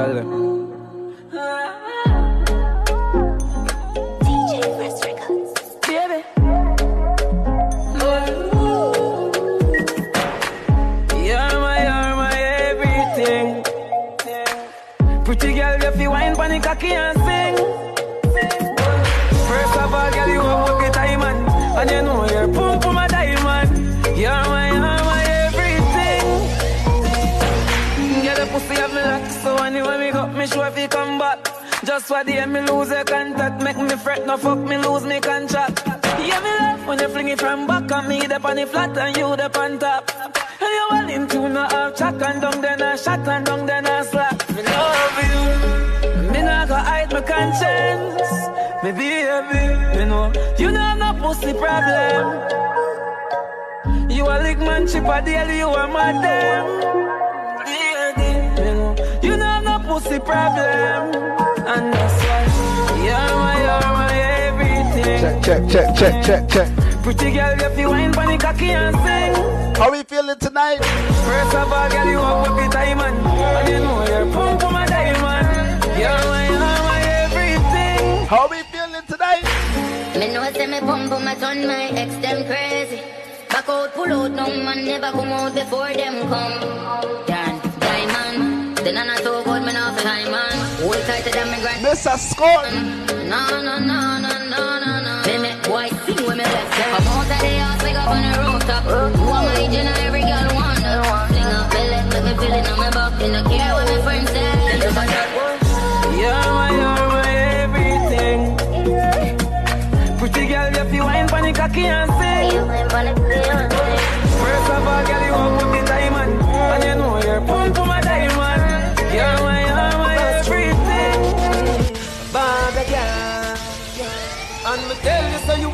girl Just for the me lose your contact, make me fret, no fuck me lose me contract. Yeah, me love when you fling it from back and me The on flat and you the on top. And you well into no half chat and down then I shot and down then I slap. Me love you, me not gonna hide my conscience. Me baby, you know, you know I'm no pussy problem. You a lick man chip a deal, you a madam. You know, I'm no pussy problem. Check, check, check, check, check, check. Pretty girl, if you wine pon the cocky and sing. How we feeling tonight? First of all, girl, you have work it time and and you know you're pump for my diamond. You're my, you're my everything. How we feeling tonight? Me know say me pump my turn my ex them crazy. Back out, pull out, no man never come out before them come. Dan, diamond. Then I'm not so good, me not time man. Hold tight to them, me grind. Mr. Scott. Mm. No, no, no, no, no, no, them. Come out of the house, wake up on the rooftop. Who am I, Jenna? Every girl wonder. Sing up, belly, make me feel it on my back. The care what my friends say. Think about that. You're my, you're my everything. Pretty girl, wine cocky and sing.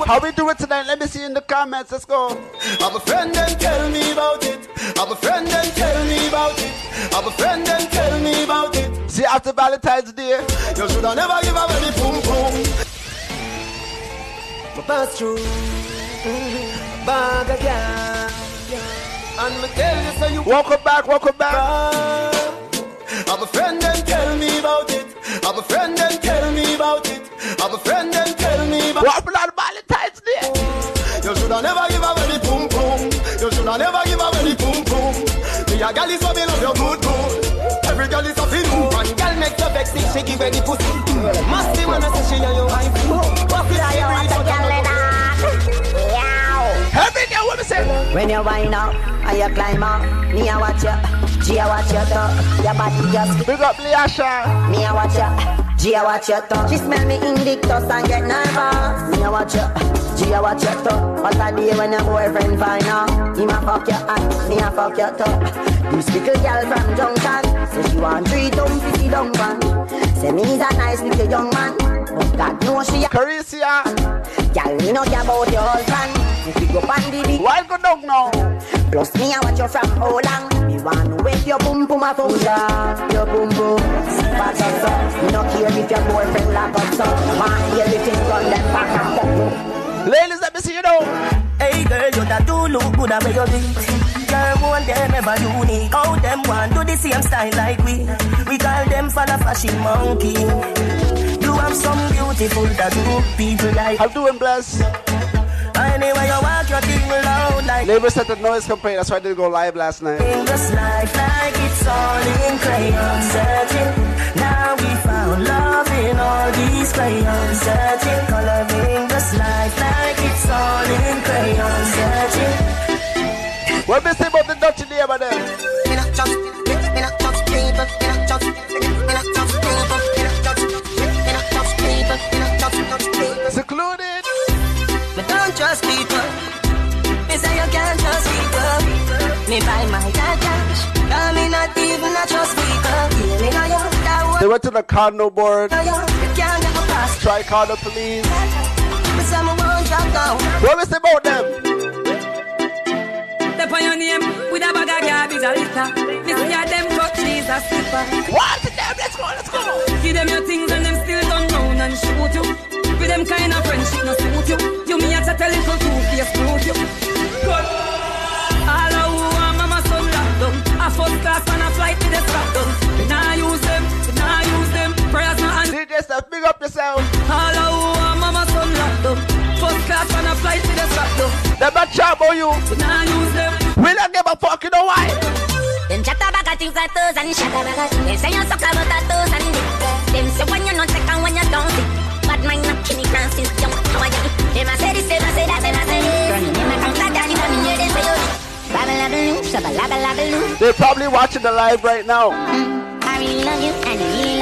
How we do it tonight? Let me see in the comments. Let's go. I'm a friend and tell me about it. I'm a friend and tell me about it. I'm a friend and tell me about it. See after Valentine's Day. You should have never give up any boom boom. My pass through. Bag again. And me tell you so you Welcome back, welcome back. I'm a friend and tell me about it. I'm a friend and tell me about it. I'm a friend and tell me about What You should have never give up any boom boom. You should have never give up any boom boom. Me a gal is what me love your good good. Every gal is a fin. One gal make you vex if she give any pussy. Must be when I say she and your wife. What is she read for the Every day, what me say? When you wind up and you climb up, me a watch you, G a watch you too. Your body just Big up Liasha. me a watch you, G a watch you too. She smell me invictus and get nervous. Me a watch you, G a watch you too. What a day when your boyfriend find out, him a fuck you and me a fuck you too. This little girl from Junction, say she want three dumb fifty dumb man. Say me is a nice little young man, but God knows she a Caricia. Girl, me no care about your husband. If you go big Why go down now? Plus me I watch you from how long Me want to wake your boom boom a function Your boom boom Fast up so no care if your boyfriend lock up so Want hear the thing them back and Ladies, let me see you now. Hey girl, you that do look good at where you beat. Girl, one them ever unique. How them want do the same style like we. We call them for the fashion monkey. You have some beautiful tattoo people like. I'm doing blessed. Anyway, you walk your thing loud like. Neighbors said the noise complaint. That's why I didn't go live last night. In this life like it's all in crayon searching. We found love in all these crayons searching. Coloring this life like it's all in crayon searching. What me say about the Dutch neighbor then? They went to the condo board. know you. You can't get a pass. Try call the police. Me say me won't drop down. What me say about them? Step on your name with a bag of garbage a litter. Me see them cut cheese a slipper. What? Them, let's go, let's go. Give them your things and them still turn round and shoot you. With them kind of friendship no suit you. You me a chat a little two face fruit you. Good. All of who are mama son locked down. A first class and a flight with a strap down. We use them, DJ big up yourself. All our mama son locked up. First class on a flight to the spot though. They not chat about you. We nah use them. We don't give a fuck, you know why? Them chat about things like toes and shut about They say you suck about that toes and dick. Them say when you're not sick and when you sick. Bad mind not since young. How are you? Them say this, them say that, them say this. Come back, them you. Oh, They're probably watching the live right now. Mm, I really love you and I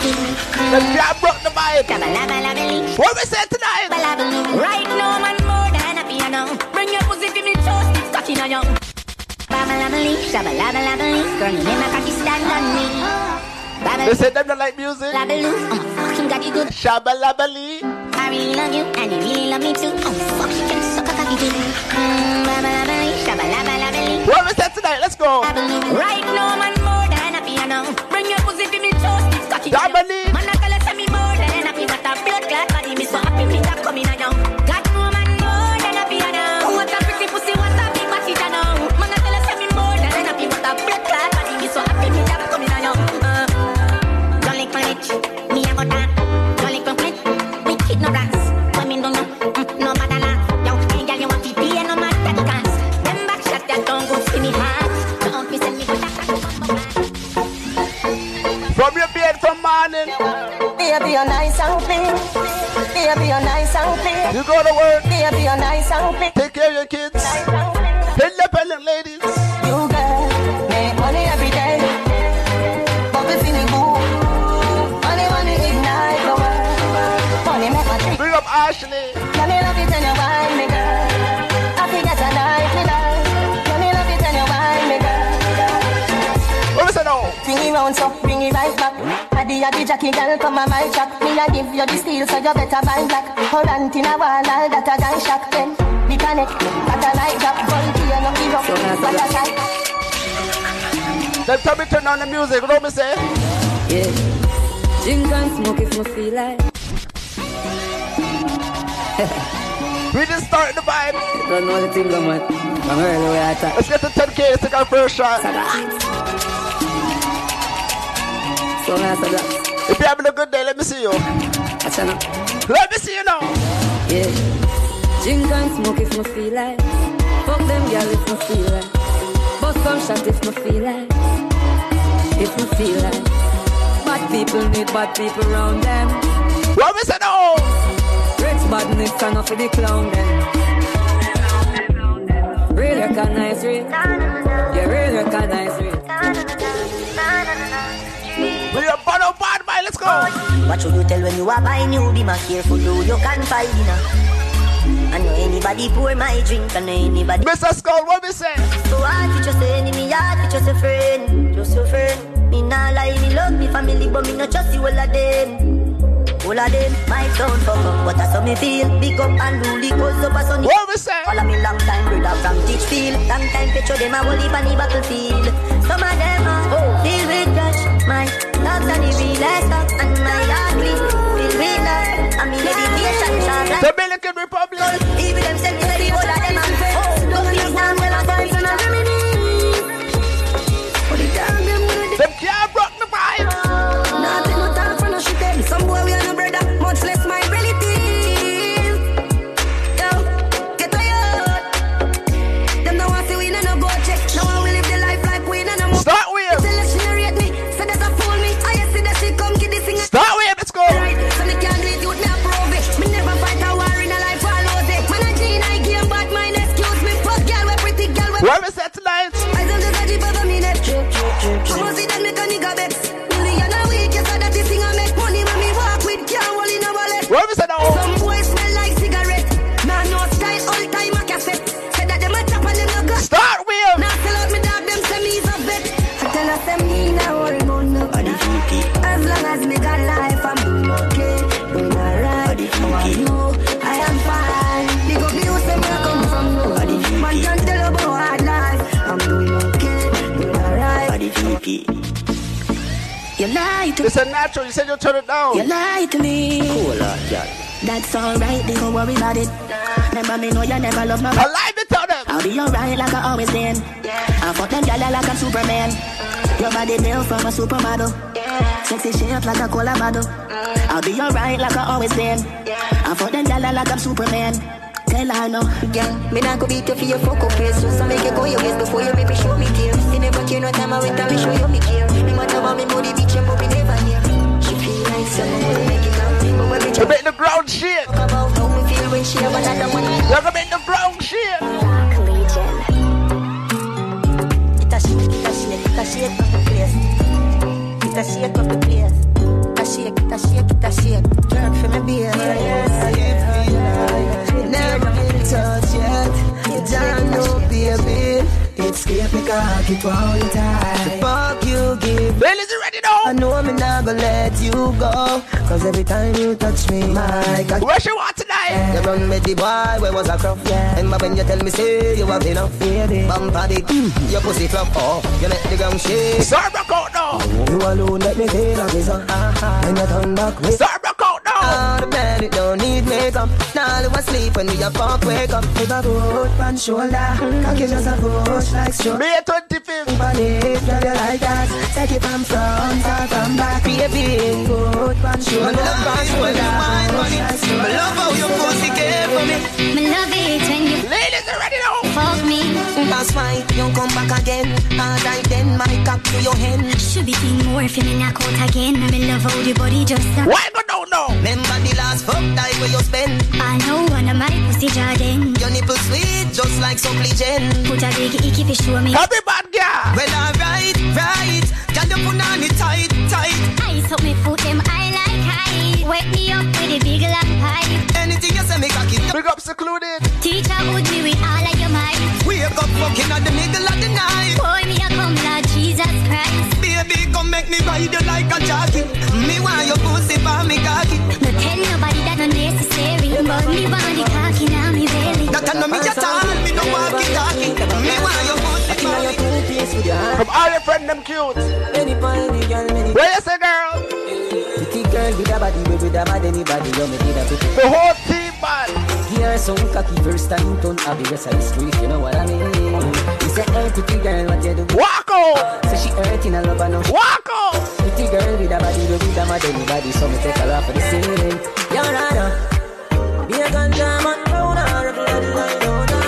a cocky jam broke the vibe. What we say tonight? Right now, man, more than a piano. Bring your pussy to me, toast it, cocky on you. Babalabali, shabalabalabaloo. Girl, you make my cocky stand on me. They say them don't like music. Babaloo, I'm a fucking got good. Shabalabali. I really love you and you really love me too. Oh fuck, you can suck a cocky. Mm, babalabali, shabalabalabaloo. What we say tonight? Let's go. Right now, man, more than a piano. Bring your pussy to me, toast cocky. Damali. Man, I tell you, me more than body, me so happy me coming Baby, you're nice and clean. Baby, you're nice and clean. You go to work. Baby, you're nice and clean. Take care of your kids. Nice and clean. Ladies. Addy addy Jackie girl come on my track. Me a give you the steel so you better buy black. Current in a wall all that a guy shock then. The connect, that a light drop. Volunteer no give up. What a sight. Them tell me turn on the music. What me say? Yeah. Drink and smoke if me feel like. We just start the vibe. Don't know the thing, go man. From early way I talk. Let's get to 10k. Let's take our first shot. So me I say that. If you're having a good day, let me see you. Watch out now. Let me see you now. Yeah. Drink and smoke if me feel like. Fuck them girl if me feel like. Bust some shot if me feel like. If me feel like. Bad people need bad people around them. What we say now? Rich badness stand up for the clown them. Real recognize real. Yeah, real recognize real. We are bad up bad boy. Let's go. What should you tell when you are buying you? Be more careful who you can in I know anybody pour my drink, I know anybody. Mr. Skull, what we say? So hard with your enemy, hard with just a friend, just your friend. Me nah lie, me love me family, but me not trust you all of them. All of them, my sound fuck up, but that's how me feel. Big up and rule cause up a sunny. What we say? Follow me long time, brother from Teachfield. Long time picture them a holy on the battlefield. Some of them are oh, filled with cash. My the Republic. even them me to It's a natural. You said you'll turn it down. you lie to me. Cool, uh, yeah. That's alright, don't worry about it. Remember me know you never love nobody. Alive to tell them. I'll be alright like I always been. Yeah. I fuck them gyal like I'm Superman. Your body built from a supermodel. Yeah. Sexy shape like a cola model. I'll be alright like I always been. Yeah. I fuck them gyal like I'm Superman. Tell tell her no. Girl, me not go beat you for your fuck up face. So make you go your ways before you make me show me care. You never care no time I wait and me show you me care. No matter what me body beat you, but we never hear. She feel like someone make it up. But when we You make the ground shit. about how me feel when she have another one. You're gonna make the ground shit. Dark Legion. It a shake, it a shake, it a shake up the place. It a shake up the place. It a shake, it a shake, it a shake. Jerk for me beer. Never been touched yet. You don't know, baby. Escape me cocky all the time. Fuck you, give. Ladies, you ready I now? know me not gonna let you go. Cause every time you touch me, my God. Where she want tonight? You run with the boy, where was I crop? Yeah. And when you tell me, say you have enough, baby. Bumper dick, your pussy flop, oh. You make the ground shake. Start back out now. You alone let me feel like this, uh, uh, When you turn back with Start back out now. All the bed, it don't need makeup. Now you asleep when we a fuck wake up. If I put one shoulder, cocky just a push like stroke. May 25th. Body, girl, you like that. Take it from front or from back, baby. Put one shoulder, one shoulder, push like stroke. love how your pussy care for me. Me love it when you Ladies, you ready now? fuck me. That's why you come back again. Alright then, my cock to your hand. Should be seeing more if you knock out again. Me love how the body just a Why go down now? Remember the last fuck time where you spend. I know one of my pussy Jordan. Your nipple sweet, just like supplicant. Put a big icky fi show me. Happy bad girl. Well, alright, right. Can you put on it tight, tight? Ice up me foot them I like high. Wet me up with a big long pipe. Anything you say, me cocky. Big up secluded. Teacher would me with all of your might. Wake up fucking at the middle of the night. Boy, me a come Lord Jesus Christ. Baby, come make me ride you All your friends, them cute. Any party, girl, many Where you say, girl? pretty girl with a body, with a bad anybody, you make it a pretty. The whole team, man. Here some cocky first time turn happy rest of the street, you know what I mean? He said, hey, pretty girl, what you do? Walk out. So she hurting a love, I know. Walk out. Pretty girl with a body, with a mad anybody, so me take her off of the ceiling. You're right, Be a ganja man, round her, every other night, round her.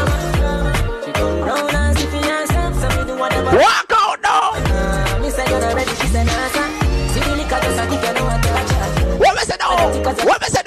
What? me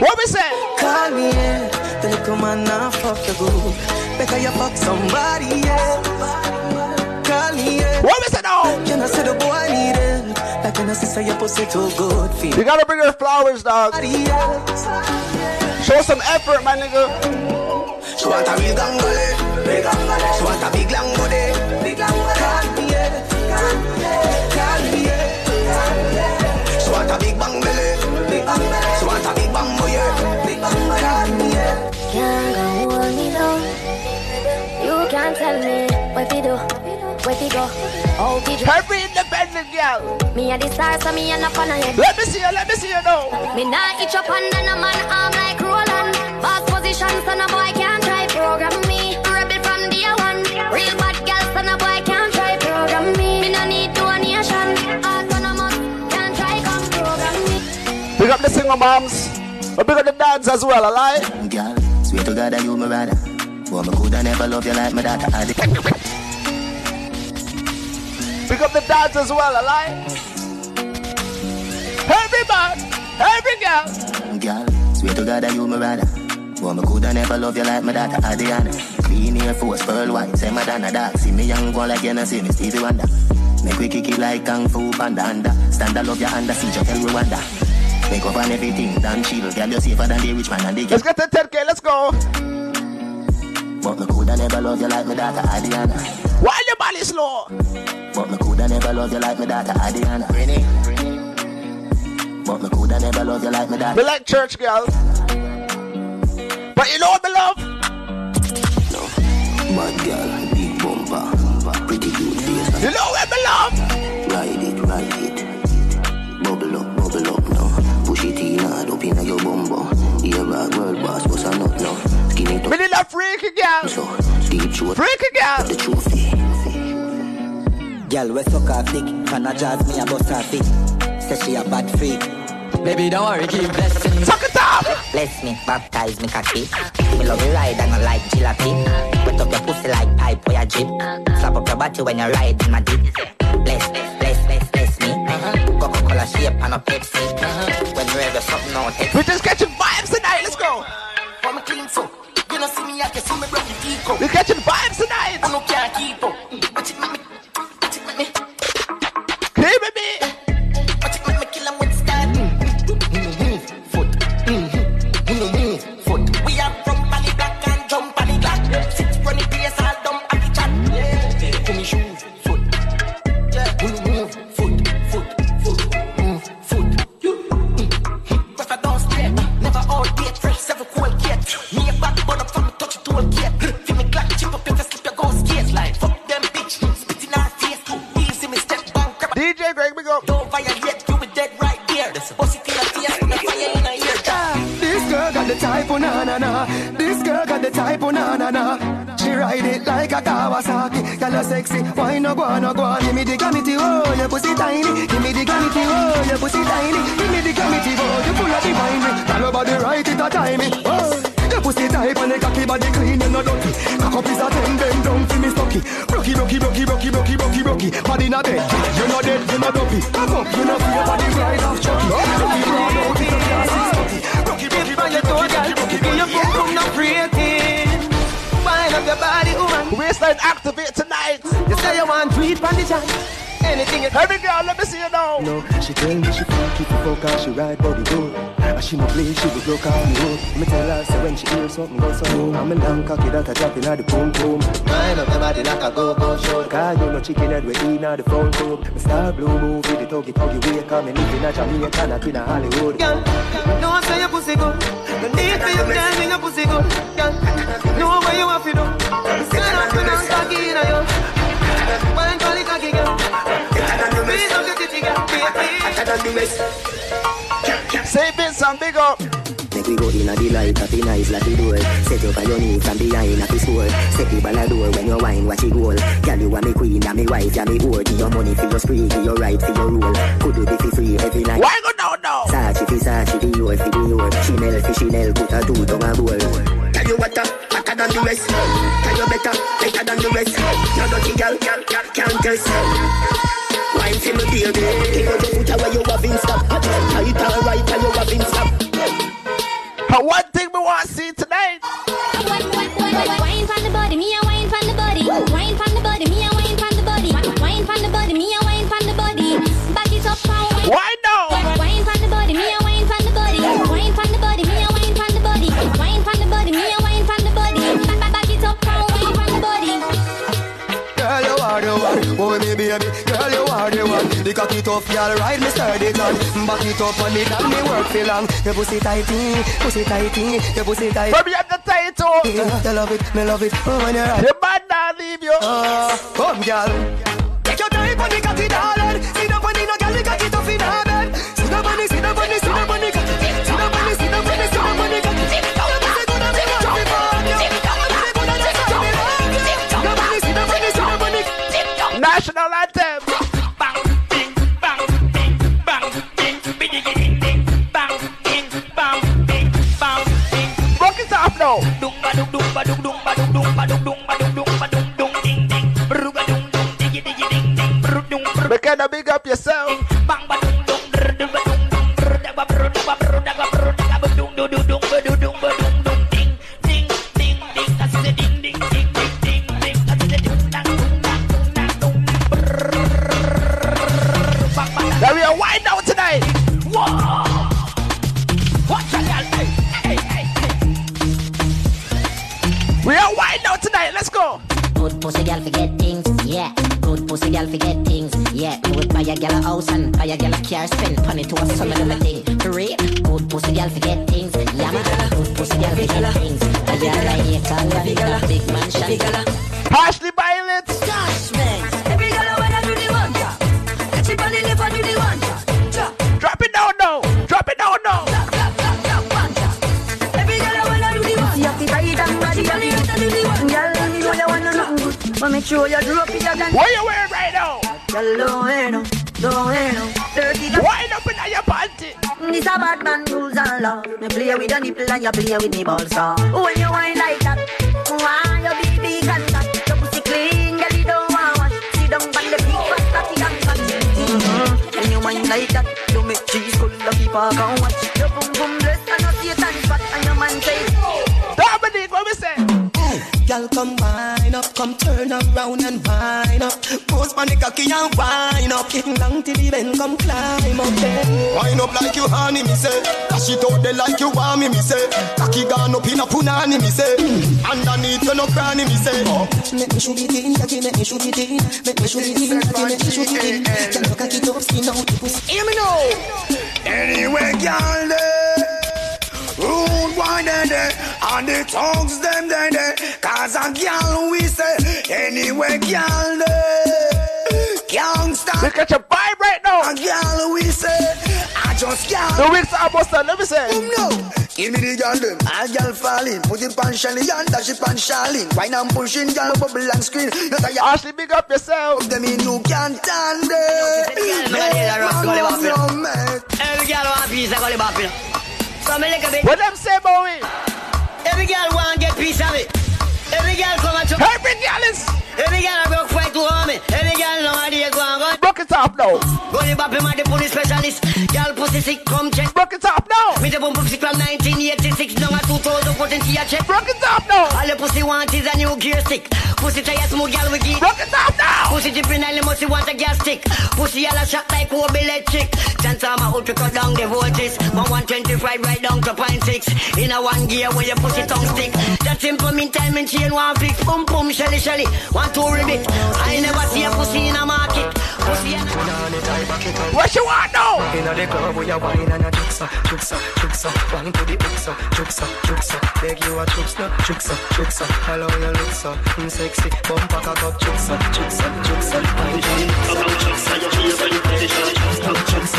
What we say? Call me, yeah. The little man now fuck the good. Better you fuck somebody, yeah. Call me, yeah. What we say now? Can I say the boy need it? Like can I say your pussy too good for You gotta bring her flowers, dog. Show some effort, my nigga. She want a big gangale, big gangale. She want a big go, how to do. Every independent girl. Me a the star, so me a no fan of yet. Let me see you, let me see you now. Me nah itch up under no man arm like Roland. Boss position, so no boy can't try program me. Rebel from day one. Real bad girl, so no boy can't try program me. Me no need donation. Autonomous, can't try come program me. Big up the single moms. But big up the dads as well, alright? Girl, swear to God that you my rather. Boy, me coulda never love you like my daughter. I did. Big up the dads as well, alright? Every man, every girl. Girl, swear to God you my rather. Boy, me coulda never love you like my daughter. Adriana. Clean Air Force, pearl white, say Madonna dark. See me young, go like you know, see me Stevie Wonder. Make we kick it like Kung Fu Panda under. Stand up, love your under, see you tell Rwanda. Make up on everything, damn chill. Girl, you safer than the rich man and the Let's get to 10K, let's go. But me coulda never love you like me daughter Adiana. Why your body slow? But me coulda never love you like me daughter Adiana. But me coulda never love you like me daughter. Me like church girl. But you know what me love? No. Bad girl, big bumper, pretty good face. You know what me love? Ride it, ride it. Bubble up, bubble up now. Push it in hard up in your bumbo. Here a world boss, what's a nut now? Skin it up. Me a freaky girl. So, deep throat. Freaky girl. Girl, we suck her thick, can I jazz me a bust her feet. Say she a bad freak. Baby, don't worry, keep blessing. Suck it up. Bless me, baptize me cocky. Me love you ride and I like jalopy. Wet up your pussy like pipe or your jeep. Slap up your body when you ride in my deep. Bless, bless, bless, bless me. Coca-Cola shape and a Pepsi. When you ever something out, We're just catching vibes tonight. Let's go. I'm a clean so. You know see me, I can see me broke ego. We're catching a Kawasaki. Girl, you sexy. Why no go no go? Give me the gravity, oh, your pussy tiny. Give me the gravity, oh, your pussy tiny. Give me the gravity, oh, you full of divine. Girl, your body right, it a timing. Oh. Your pussy tight and the cocky body clean and no dirty. Cock up is a ten, bend down for me stocky. Brocky, brocky, brocky, brocky, brocky, brocky, brocky. Body a bed, you no dead, you no dopey. Cock up, you no feel your body right off chucky. Brocky, broad out, it's a classic stocky. Brocky, brocky, If I get told, girl, give your boom boom not rating. Wind up your body, woman. Waistline activate tonight. You say you want tweet on the chat. Anything you Every girl, let me see you now. No, she tell me she feel keep the fuck out, she ride body good. And she no play, she go broke off the road. Me tell her, say when she hear something go so low. I'm a long cocky that a drop in the pum pum. Mind up your body like a go-go show. Cause you no chicken head we eat now the phone tube. Me star blue movie, the tuggy tuggy way. Come and live in a Jamaica, not in a Hollywood. Girl, no one say your pussy good. No need for you girl in your pussy good. Girl, know what you have to do. Stand up and I'm cocky in you. Wine call it cocky girl. Please don't get it girl. Say Vince and big up. Make we go in a the light of the nice like the door. Set up on your knee from behind at the store. Set the ball door when you wine, watch it goal. Girl, you are me queen, and me wife, you me whore. Give your money for your spree, give your right for your rule. Could do this for free every night. Why go down now? Sachi fi Sachi, the your fi your. Chanel fi Chanel, put a two tongue a bowl. Tell you what, uh, than the rest. Tell you better, better than the rest. You dirty girl, girl, girl, can't test. Wine for me, baby. Kick out your foot away, you have in stop. Tight and right, and you have in stop. But one thing we want to see tonight. Cocky tough, girl, ride me sturdy gun. Back it up on it and me work for long. Your pussy tighty, pussy tighty, your pussy tight. Baby, I'm the title. I love it, me love it. Oh, when you're right. The man not leave you. Oh, come, girl. Take your time on the cocky, darling. Sit up on the no girl, the cocky tough in her bed. Sit up on the, sit up on the, sit up on the cocky. Sit up on the, sit up on the, sit up on the cocky. Your pussy nipple and you play with me balls saw When you whine like that Why you be big and fat Your pussy clean, girl, you don't want wash Sit down on the big fat cocky and fat mm-hmm. When you whine like that You make cheese good, lucky park and watch Your boom boom bless and your Satan fat And your man say Dominic, what we say? Girl, come wine up, come turn around and wine up. Pose on the cocky and wine up. Getting down till the bend, come climb up there. Wind up like you honey, me say. Dash it out there like you want me, me say. Punani, me eh? say. Underneath you no cranny, me eh? say. Oh. Make me shoot it in, cocky, make me shoot it in. Make me shoot it in, cocky, make me shoot it in. Girl, look cocky top, skin out the pussy. Hear me now. Anyway, girl, there. Rude wine there, there. And the tongues them there, there. Cause a girl we say. Anyway, girl, there. Can't stop. We catch a vibe right now. A girl we say. I just can't. The weeks are almost done. Let me say. Boom no. Give me the girl them. A girl falling. Put it on Shelly and dash it on Charlene. Wine and pushing, girl bubble and screen. Not a Ashley, big up yourself. them in you can't stand it. Manila rock, gully bop, you know. No. Every girl want a piece of gully bop, you. So me lick a bit. What them say about me? Every girl want get piece of it. Every girl come and chop. Every girl is Every girl a broke fight to harm me. Every girl know how they go and go. broke it off now. Gully bop, him a the police specialist. Girl pussy sick, come check. Broke it off Me the boom pussy from 1986, now a 2014 see a check. Broke it off now. All the pussy want is a new gear stick. Pussy try a smooth girl we give. Broke it off now. Pussy dripping and the musty want a gas stick. Pussy all a shot like Kobe electric. Chance I'm out to cut down the voltage. From 125 right down to point six. In a one gear where your pussy tongue stick. That's That simple mean time and chain one fix. Boom boom shelly shelly. One two ribbit. I never see a pussy in a market. What you want now? Inna the club we a wine and a juksa, juksa, juksa. One to the juksa, juksa, juksa. Beg you a juksa, juksa, juksa. Hello, you look so mm, sexy. Bumper cock up, juksa, juksa. Juksa, your favorite position.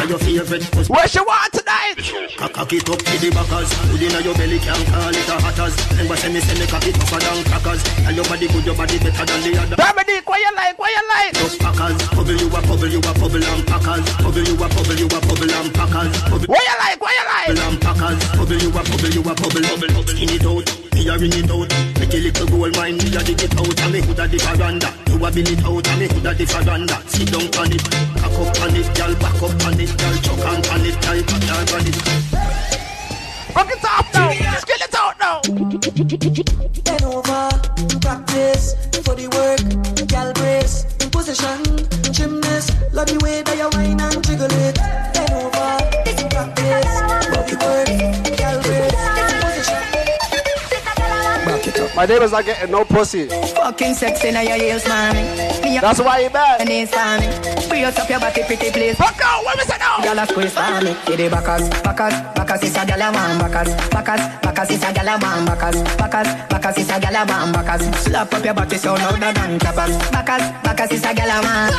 Your favorite What you want tonight? Cock it up to the backers. Put inna your belly, can't call it a hatters. Remember say me say me cock it tougher than crackers. Tell your body good, your body better than the other. Dominic, what you like? What you like? Tough packers, bubble you a bubble, you a bubble and packers. Bubble you a bubble, you a bubble and packers. What you like? What you like? bubble and packers. Bubble you a bubble, you a bubble, bubble, bubble. Skin it out, me a ring it out. Make a little gold mine, me a dig it out. And me coulda the veranda. You a bill it out, and me coulda the veranda. Sit down on it, back up on it, girl, back up on it, girl, chuck on on it, girl, back down on it. Broke it off now. Skill it out now. Bend over, practice for the work, gal brace, position, gymnast, love the way that you whine and jiggle it. Bend over, practice My neighbors are getting no pussy. Fucking sexy now your heels. Me That's why you bad. knees for me. Brace up your body, pretty please. Fuck out. What we say now? Gyal a squeeze for me. Get the backers, backers, backers is a gyal a man. Backers, backers, backers is a gyal a man. Backers, backers, backers is a gyal a man. Backers, slap up your body so louder than clappers. Backers, backers is a gyal a man.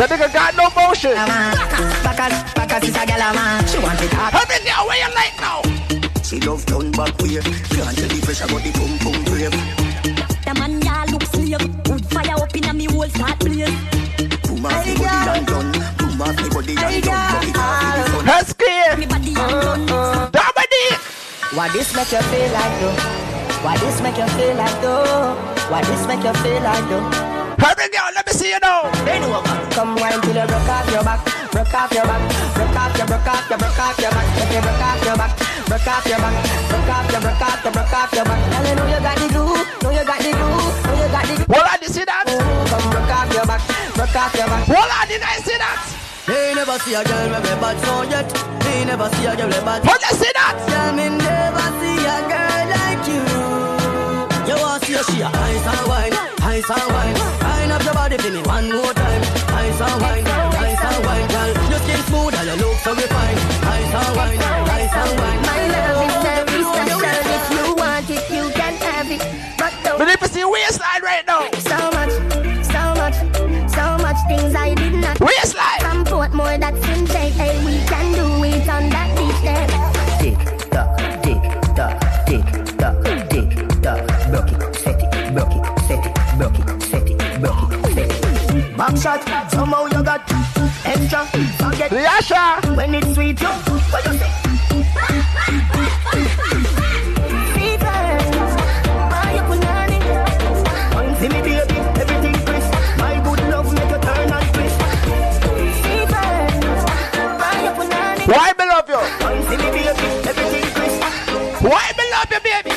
That nigga got no motion. Man. Backers, backers is a gyal a man. She want it hot. Every girl, what you like now? She love turn back way. Can't tell the pressure got the pum pum brave. The man ya look slave. Wood fire up in a me whole start blaze. Boom off the body and done. Boom off the body and done. Rock it off with the fun. Husky. Me body and done. Dominic. Why this make you feel like though? Why this make you feel like though? Why this make you feel like though? Every girl, let me see you now. Come wine till you broke off your back, broke off your back, broke off your, broke off your, broke off your back, if you broke off your back, broke off your back, broke off your, broke off your, broke off your back. Girl, you know you got the glue, know you got the glue, know you got the glue. Well, I did see that. Come broke off your back, broke off your back. Well, I did I see that. Me never see a girl with a bad so yet. Me never see a girl with a bad. Well, I see that. Girl, me never see a girl like you. You want to see a she a ice and wine, ice and wine body for me one more time. Ice and wine, ice and wine, girl. Your skin smooth and your look so refined. Ice and wine, ice and wine. My love is special. If you want it, you can have it. But don't. But if you see waistline right now. Shot. Somehow you got extra. Forget the Asha. When it's sweet, you what you say? See me baby, everything crisp. My good love make you turn and twist. Why me love you? See me baby, everything crisp. Why me love you, baby?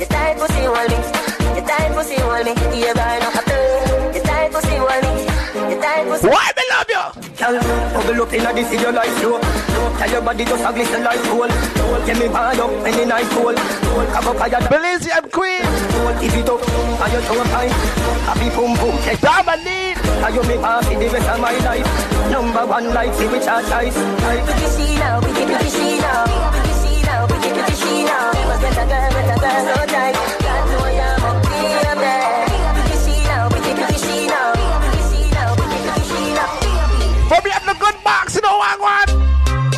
You tight pussy hold me. You tight pussy hold me. You burn Why me love you? Girl, bubble up inna this video like flow. Tell your body just a glisten like gold. Get me hard up any night cold. Cock up higher. Belizian Queen. If it up, and you toe high. Happy boom boom. Take Dominique. And you make happy the rest of my life. Number one like see which are choice. Pretty she now, pretty pretty she now. Pretty she now, pretty pretty she now. Must get a girl with a girl so tight. Box, you know what one.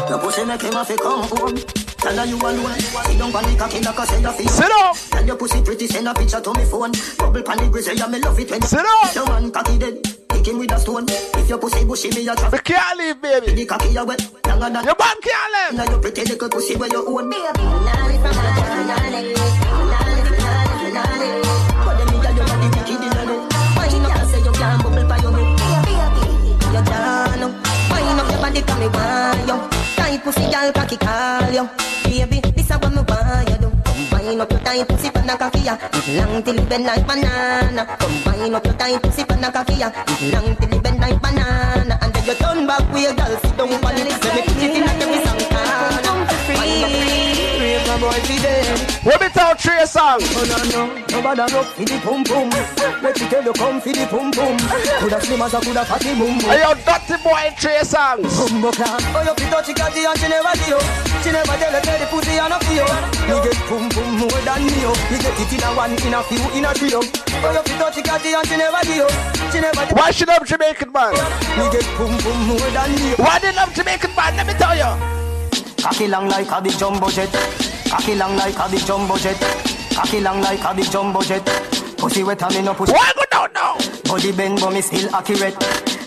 Your pussy make him have to come home. Tell her you alone. Sit down on the cocky like I say your feet. Sit down. Tell your pussy pretty, send a picture to me phone. Bubble the grizzly, yeah, me love it when Sit down. Your man cocky dead. Kick him with a stone. If your pussy bushy, me a trap. We can't leave, baby. The cocky you wet. Longer than Your man can't leave. Now your pretty little pussy where you own. Tight pussy, girl, cocky call you. Baby, this is what me want you do. Combine up your tight pussy pan a cocky ya. Long till it bend like banana. Combine up your tight pussy pan a cocky ya. Long till it bend like banana. And then you turn back with your girl, sit down on it. Let me tell Trey a song. Oh no no, nobody look for the pum pum. Let me tell you come for the pum pum. Coulda slim as a coulda fatty bum. Hey, yo, dirty boy Trey Songz. Bumbo clan. Oh, you fit touch catty and she never do. She never tell her tell the pussy and a feel. You get pum pum more than me. You get it in a one, in a few, in a trio. Oh, you fit touch catty and she never do. She never. Why she love Jamaican man? You get pum pum more than me. oh. Why they love Jamaican man? Let me tell you. Cocky long like a big jumbo jet. Cocky long like a big jumbo jet. Cocky long like a big jumbo jet. Pussy wet and me no pussy. Why go down now? Body bend but me still accurate.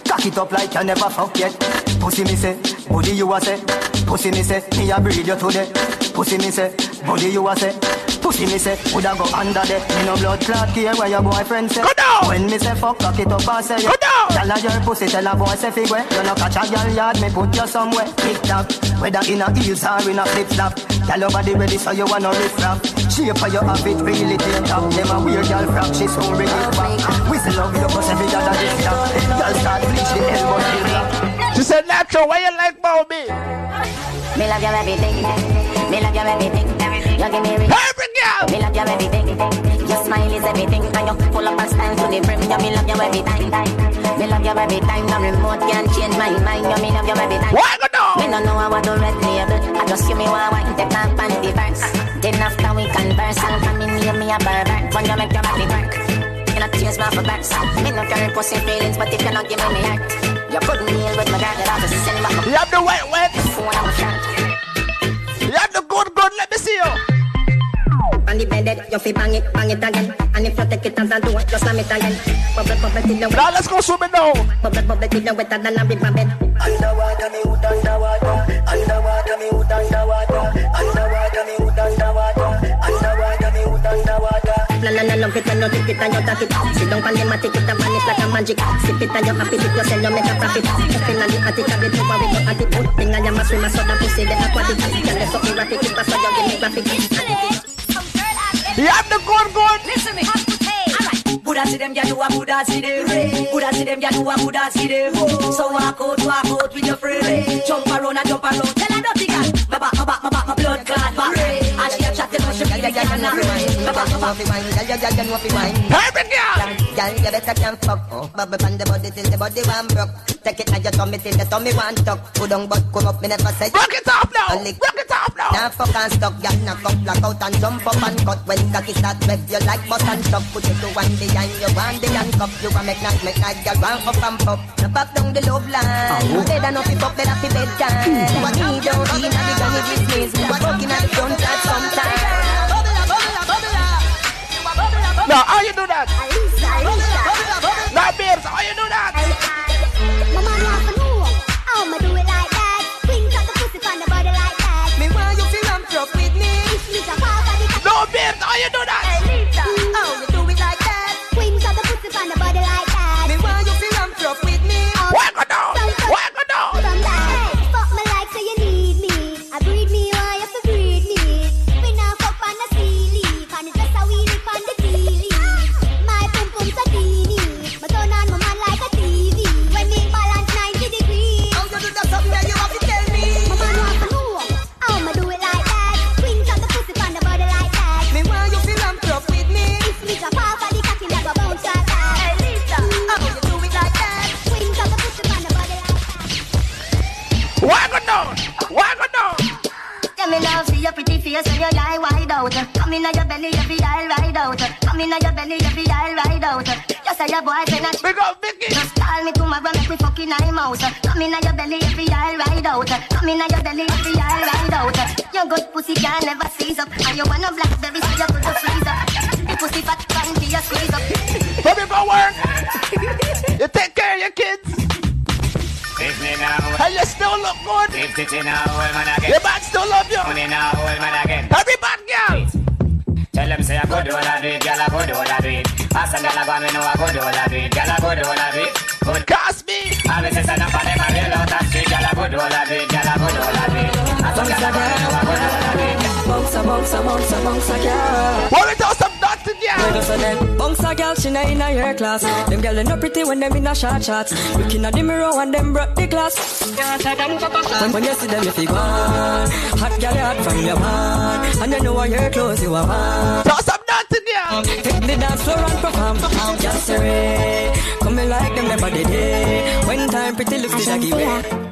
Cock it up like you never fuck yet. Pussy me say, body you a say. Pussy me say, me a breed you today. Pussy me say, body you a say. Pussy me say, woulda go under there. Me no blood clot care where your boyfriend say. Go down. When me say fuck, cock it up and say. Go down. Tell her your pussy, tell a boy say figure. You no catch a girl yard, me put you somewhere. Tick tock, whether in a heels or in a flip flop. Tell your body ready so you wanna riff rap. Shape for your have it really take top. Them a weird girl frack, she so bring it back. Whistle love you cause every other this stop. Girl start bleach the elbow black. She said, Natural, why you like about me? Me love you everything. Me love you everything. You give me everything. Every girl. Me love you everything. Your smile is everything. And you full up of style to the brim. You me love you every time. Me love you every time. The remote can change my mind. You me love you every time. Why go down? Me no know how to red label. I just give me one wine, take off panty first. Then after we converse, I'll come in near me a pervert. When you make your body work, you not change my for backs. Me no carry pussy feelings, but if you not give me me heart, you couldn't deal with my girl. I'll just send back You have the wet, wet. phone and my shot. You the good, good. Let me see you. On the bed, you fi bang it, bang it again. And if you take it as a do it, just slam it again. Bubble, bubble till you Now let's go swimming now. Bubble, bubble till you wetter than a river bed. Underwater, me hood underwater. Underwater, me hood underwater. Underwater, me hood underwater. Underwater, me hood underwater. La la la love it when you take it and you take it. Sit down on the mat, take it and vanish like a magic. Sip make a profit. Up in the attic, have it over with your attic. Good thing I am a swimmer, so that pussy the aquatic. So me graphic. Have the good, good. Listen me. Buddha see them, ya do a Buddha see them. Buddha see them, ya do a Buddha see them. So walk out, walk out with your friend. Jump around and jump around. Tell her girl. My back, my back, my back, my blood clot back. And she a chat, tell her she feel like you're not right. My back, my back. Every girl. Girl, you better can fuck. Oh, bubble on the body till the body one broke. Take it now, your tummy till the tummy one tuck. Put on butt, come up, me never say. Rock it up now. Only- Rock it up now. Now fuck and stuck, girl, knock up, black out and jump up and cut. When cocky start web, you like bust and stop. Put it to one behind you, one the handcuff. You can make night, make night, girl, run up and pop. Now back down the love line. Oh. Better not pick up, better fi bedtime. What me don't in at the front at some time. No, how you do that? No, babes, how you do that? To know do it like that. The pussy the body like that. Me want you i with me. No, babes, how you do that? Boyfriend a Big up, Vicky. Just call me tomorrow, make me fucking eye out. Come in your belly, every eye ride out. Come in your belly, every eye ride out. Your good pussy can never seize up, and you want a blackberry so you could freeze up. The pussy fat can be a squeeze up. Come here for work. you take care of your kids. And you still look good. Fifty now, old man again. Your man still love you. Money now, old man again. Every bad girl. Tell them say I could do all I do it, girl I could do all I do it. Ask a girl I go me know I could do all I do it, girl I could do all I do it. Good. Cast me. I be say stand up for them a real out of street, girl I could do all I do it, girl I could do all I do it. Ask a girl I go me know I could do all I do it. Bounce a bounce a bounce a bounce a girl. What we do some dirty girl? Where does them bounce a girl? She not in a your class. Them girl they no pretty when them in a short shorts. Looking at the mirror and them broke the glass. When, when you see them, you feel gone. Hot girl, you hot from your man, and you know what your clothes you are man. Do some dirty girl. Take the dance floor and perform. Just say, coming like them never did it. When time pretty looks the daggy way.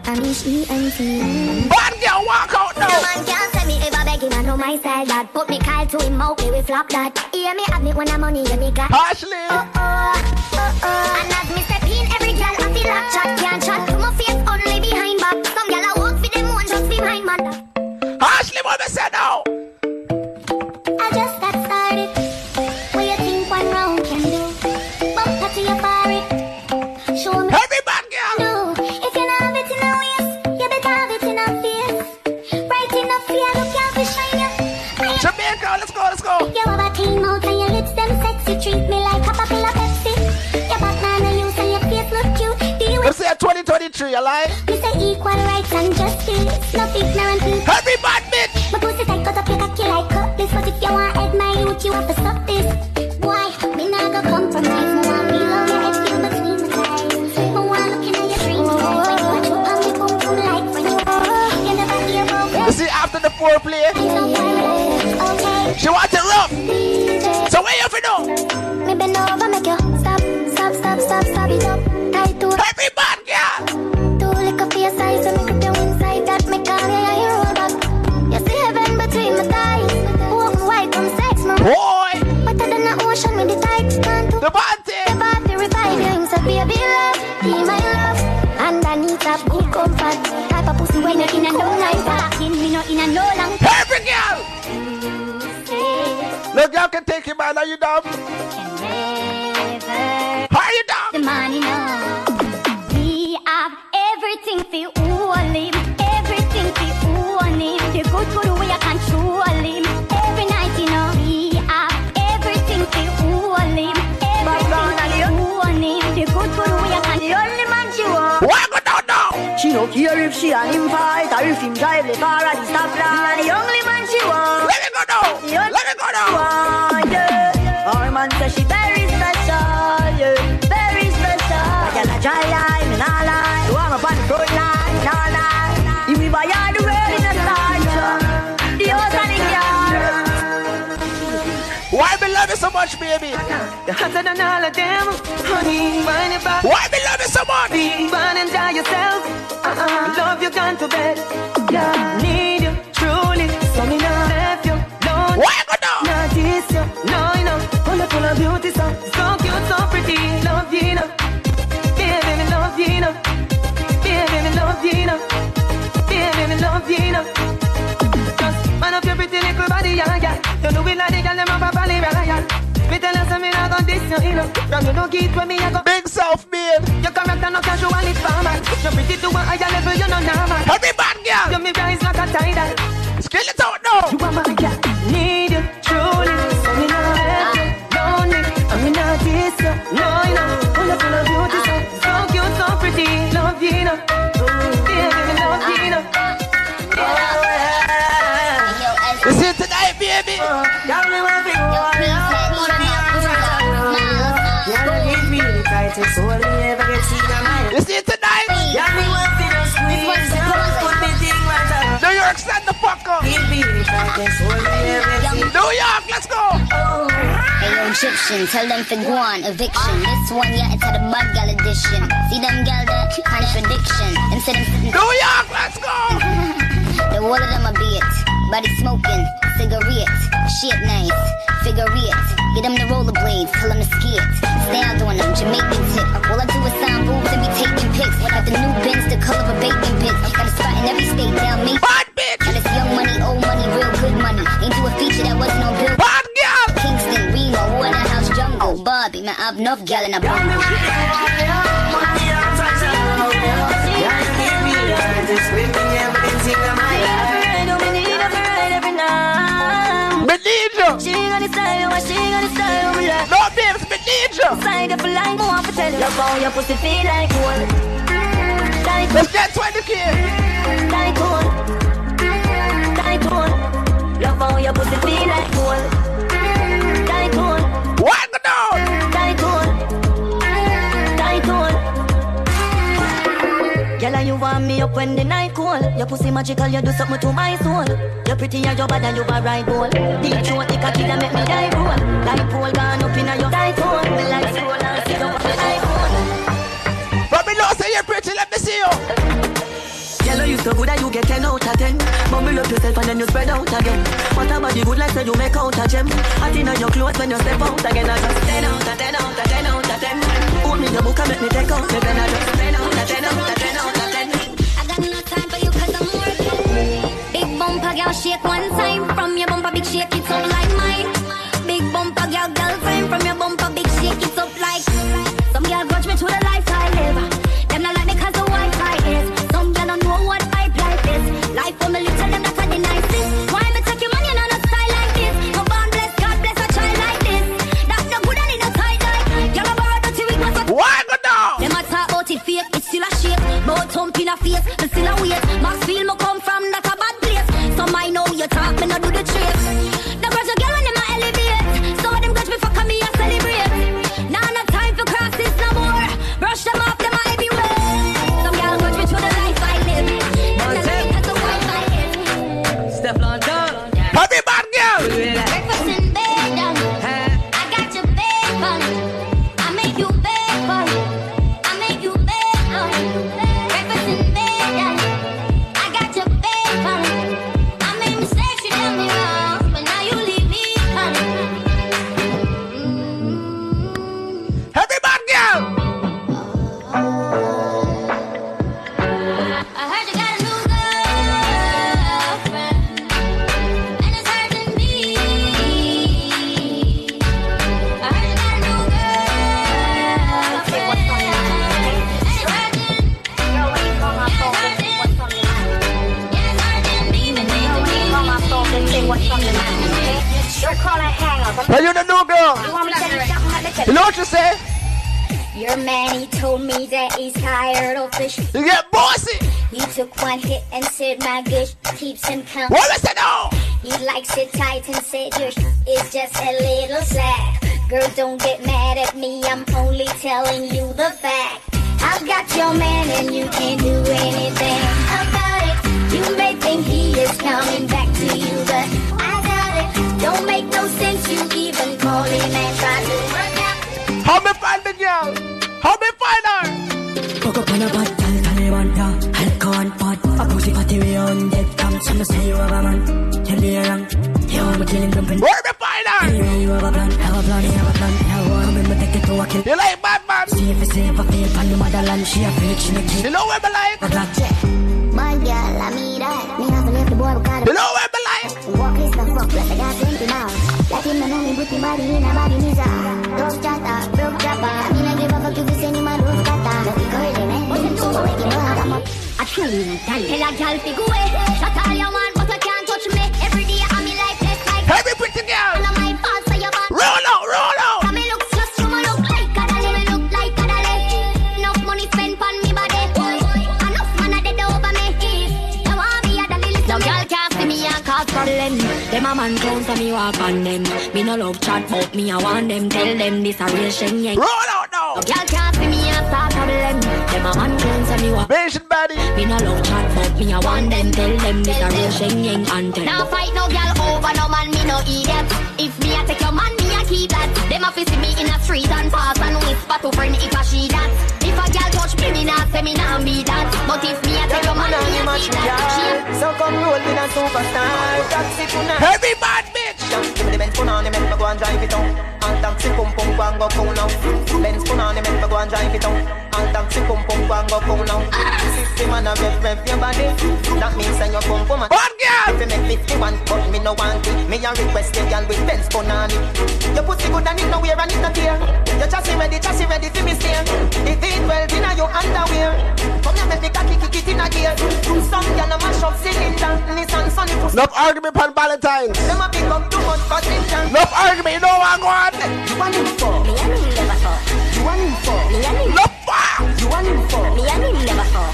Bad girl, walk out No now. Man can say me ever beg him, I know my style that. Put me Kyle to him out, we flop that. Hear me have me when I'm money, yeah me got Ashley. Oh oh, oh oh And as me step in, every girl I feel like chat Can't chat. To my face, only behind back. Some girl I walk for them one just behind man say 2023, you lie? me say equal rights and justice? No ignorant people. Every bad bitch. My pussy tight, cut up your cocky like cutlass. But if you want head my youth, you have to stop this. Boy, me not go compromise. Me want feel on your head, feel between my thighs. Me want looking at your dreams. When you watch up on me, boom boom like when you You never hear about You see, after the foreplay, Okay, she wants it rough. So where you know? Me bend over, make you stop, stop, stop, stop, stop it up. Tight the body. the you. Him say, baby love, be my love. Underneath that good comfort. Type of pussy when you're in a no that. In me no in a no long. Every girl. Look, y'all can take him man. Are you dumb? She no care if she and him fight or if him drive the car at the stoplight. The only man she want. Let me go now. Let me go now. Want, yeah. Our man say she very special, yeah. Very special. I got a dry line, and I lie. You want me on the front line, nah, nah. You will buy all the world in a sideshow. The house and the car. Why me love you so much, baby? You're hotter than all of them, honey. Wind it back, Why me love you so much? be fun and enjoy yourself. Love you gone to bed. Yeah, need you truly. So me not left you alone. Why go down? Not this you, no, you know. Full full of beauty, so so cute, so pretty. Love you, know. Baby, me love you, know. Baby, me love you, know. Baby, me love you, know. Just man up your pretty little body, yeah, yeah. You know we like the girl them up a valley, yeah, I got this, you know. From you don't get with me, I go. Big self made. Your character no casual, it's formal. You're pretty to a higher level, you know normal. Every bad girl. You me rise like a tidal. Skill it out now. You are my girl, need you truly. So me not left you lonely, and me not kiss you. No, you know, full of full of beauty, so so cute, so pretty. Love you, know. New York, let's go. Hey, Egyptian, tell them to go on, eviction. This one, yeah, it's a the mud gal edition. See them gal, that contradiction. Instead of sitting New York, let's go. the wall of them a beat. body smoking, cigarettes, shit nice, figure eight. Get them the rollerblades, tell them to skid. Stand on them, Jamaican tip. All I do is sign boobs and be taking pics. Got the new bins, the color of a bacon. Got a spot in every state down me. Bad bitch! Do a wasn't on bill. Bad girl! Kingston, Remo, Waterhouse, Jungle, Bobby, man, I've enough gal in a bundle. Me! She got the style, what she got the style, No, babes, me need you! Side up more for tell you Love your pussy feel like gold Let's get 20k! Like gold Like gold Love how your pussy feel like gold Like gold What go down? Like gold Like gold Girl, you want me up when the night cold. Your pussy magical, you do something to my soul. You're pretty and you're bad and you a right goal. Deep throat, the cocky that make me die roll. Like pole gone up in your die hole. Me like scroll and sit up on the iPhone. But me know say you're pretty, let me see you! Girl, you so good that you get 10 out of 10. Bumble up yourself and then you spread out again. What about the good like so you make out a gem? Hot in on your clothes when you step out again. I just 10 out of 10 out of 10 out of 10. Open me the book and make me take out the pen. I just 10 out of 10 out of 10 out of 10. I got no time for you I'm working. Big bumper girl shake one time. From your bumper big shake it up like mine. Big bumper girl girl time. From your bumper big shake it up like. Some girl face, me still a wait. Max feel me come from that a bad place. Some I know you talk, me no do the trick. Me that he's tired of fish. You get bossy! He took one hit and said my good keeps him count. What I said no? He likes it tight and said your sh- is just a little slack. Girl, don't get mad at me, I'm only telling you the fact. I've got your man and you can't do You know where me like? a. My girl, I mean that. Me have to leave the boy because You know where me like? Walk is the fuck, plus I got 20 miles. Let him know me put him body in a body nisa. Dog chatter, uh, broke chopper. Me not give a fuck if you send him uh. a roof cutter. Don't be curly, man. But him so wet, you know how I'm up. I truly gal. Tell a gal to go away. Shut all your man, a man clown so me walk on them. Me no love chat but me I want them. Tell them this a real sheng yang. Roll out now! No girl can't see me and start problem. Them a man clown so me walk. Asian body! Me no love chat but me I want them. Tell them this a real sheng yang and tell. Now fight no girl over no man, me no idiot. If me a take your man, me a keep that. Them a fi see me in a street and pass and whisper to friend if a she that. If a girl touch me See me now, say me now be that. But if me, I tell you, man, me, I be that. So come roll in a superstar. Taxi tonight. Heavy bad bitch. Give me the Benz punani, make me go and drive it down. And taxi pum pum go and go cool now. Benz punani, make me go and drive it down. And taxi pum pum go and go cool now. System and a rev rev your body. That means that you pum pum. Bad girl. If you make 51, but me no want it. Me a request a girl with Benz punani. Your pussy good and it no wear and it no tear. Your chassis ready, chassis ready for me steer. It well in your underwear. Come here, make me cocky kick it in a gear. Some girl a mash up cylinder. Nissan Sunny pussy. Enough argument on Valentine's. Them a pick up too much position. Enough argument, you know what I'm You want him for? Me and him never fuck. You want him for? Me and him. Enough fuck. For?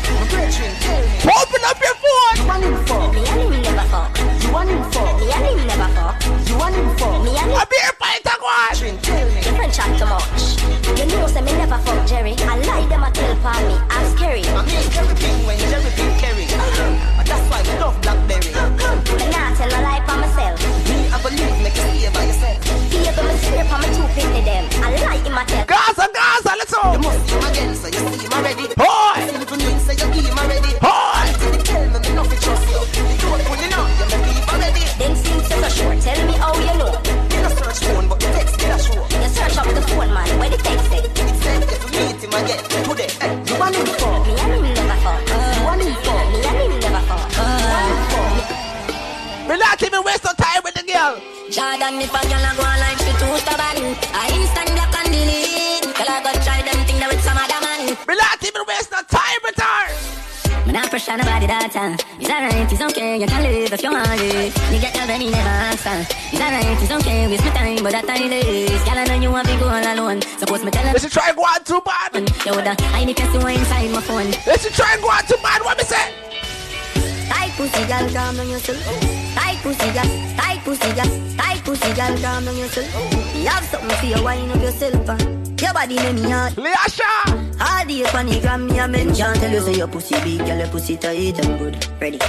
Open up your phone. You want him for? Me and him never fuck. You want him for? Me and him never fuck. You want him for? Me and him. Beer fight, a one. Brethren, tell me. Friend chat too much. You know, say me never fuck Jerry. I lie them a tell pa me. Jordan, if a girl a go like she too stubborn I instant block and delete Girl I go try them thing there with some other man Me not even waste no time with her. Me not pressure nobody that time It's alright, it's okay, you can live if you want it You get your baby never answer uh. It's alright, it's okay, waste my time But that time is Girl I know you want to go all alone Suppose me tell her Let's try and go on too bad. You woulda hide the casino inside my phone Let's try and go on too bad. What me say? Tight pussy, girl, calm down yourself. Tight pussy, girl, tight pussy, girl, tight pussy, girl, calm down yourself. You have something for you, wind up yourself. Uh. Your body make me hard. Leasha. All the on the gram, me a mention. Tell you say your pussy big, girl, your pussy tight and good. Ready?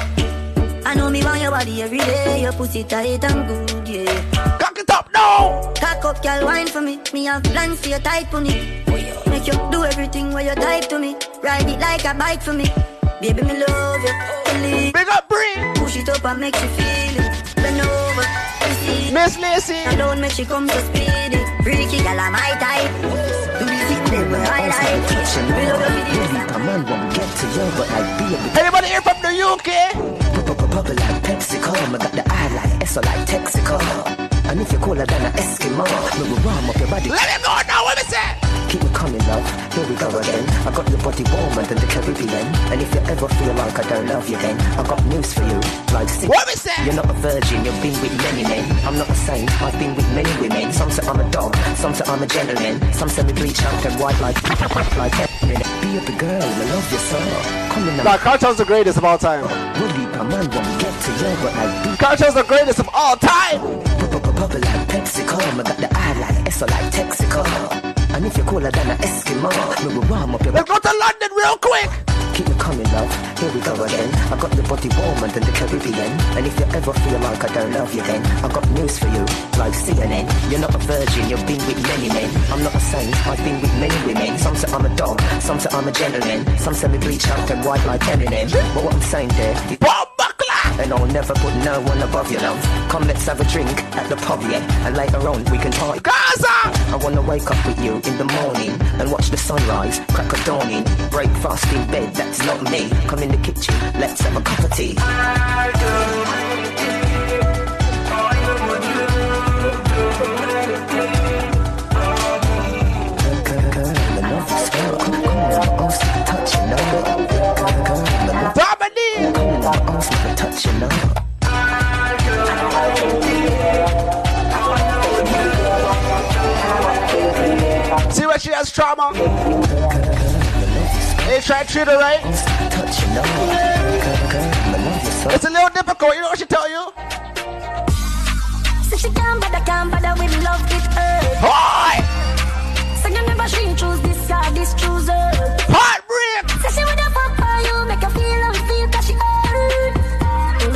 I know me want your body every day. Your pussy tight and good, yeah. Cock it up now. Cock up, girl, wine for me. Me have plans for your tight pony. Make you do everything where you type to me. Ride it like a bike for me. Baby, me love you. Believe. Big up, Bree. Push it up and make you feel it. Bend over. Miss Lacey. I don't make she come so speedy. Freaky gal, I'm my type. Do the thing them where I like. Me love you. A man won't get to you, but I be a bit Anybody here from the UK? bubble like Pepsi I got the eye like S like Texaco. And if you're cooler than an Eskimo, we will warm up your body. Let me go now. What me say? Keep me coming, love. Here we go again. I got your body warmer than the Caribbean. And if you ever feel like I don't love you, then I got news for you. Like, see, What me say? You're not a virgin, you've been with many men. I'm not a saint, I've been with many women. Some say I'm a dog, some say I'm a gentleman. Some say me bleach out and white like like Be a big girl, I love you so. Come in Nah. Kartel's the greatest of all time. Woody, a man won't get to you, but I be Kartel's the greatest of all time. Bubble like Pepsi I got the eye like S like Texaco. And if you're cooler than an Eskimo, we will warm up your Let's go to London real quick. Keep me coming, love. Here we go again. I got your body warmer than the Caribbean. And if you ever feel like I don't love you, then I got news for you. Like CNN, you're not a virgin, you've been with many men. I'm not a saint, I've been with many women. Some say I'm a dog, some say I'm a gentleman. Some say me bleach out and white like Eminem. But what I'm saying there, is-. And I'll never put no one above you, love. Come, let's have a drink at the pub, yeah. And later on, we can party. Gaza. I wanna wake up with you in the morning and watch the sunrise, crack a dawning, breakfast in bed, that's not me. Come in the kitchen, let's have a cup of tea. I don't Dominique. Touch you now. See what she has trauma. They try to treat her right. Touch you now. It's a little difficult. You know what she tell you? Say she can't bother, can't bother with love with her. Boy. Say you never she choose this guy, this choose her. Heartbreak. Say she woulda fuck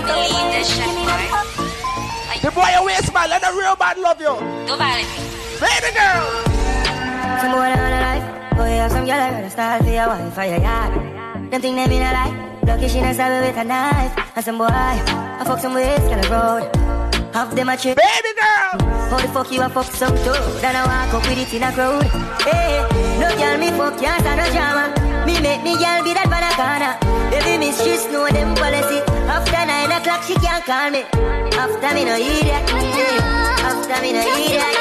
The boy. The you waste man, let the real man love you. Violate Baby girl. Some boy on the life. Boy, have some girl I rather start for your wife for your yard. Them think they mean a lie. Lucky she not stab with a knife. And some boy, I fuck some ways kind of road. Half them a trick. Baby girl. How the fuck you a fuck some? Then I walk up with it in a crowd. Hey, no girl me fuck no drama. Me make me girl be that banana. Baby mistress know them policy. After nine o'clock she can't call me. After me no idiot. Yeah. After me no idiot.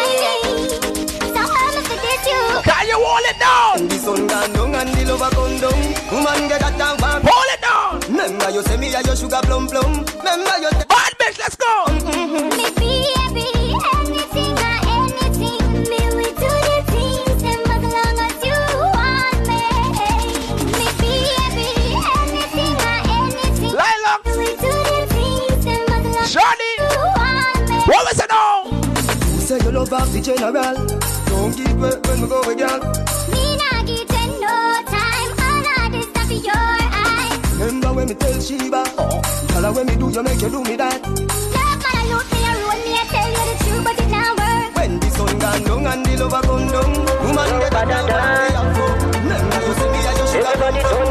So I'ma forget you. Can you hold it down? The sun gone down and the lover gone down. Woman get that down warm. Hold it down. Remember you say me a your sugar plum plum. Remember you. Bad bitch, let's go. Me You say off the general. Don't give way when we go again. Me nah give them no time. All of this stuff in your eyes. Remember when me tell Sheba. Tell oh, her when me do you make you do me that. Love man, I look me a road me. I tell you the truth, but it not work. When the sun gone down and the lover gone down. Woman get that down warm. Remember you say me a your sugar plum plum.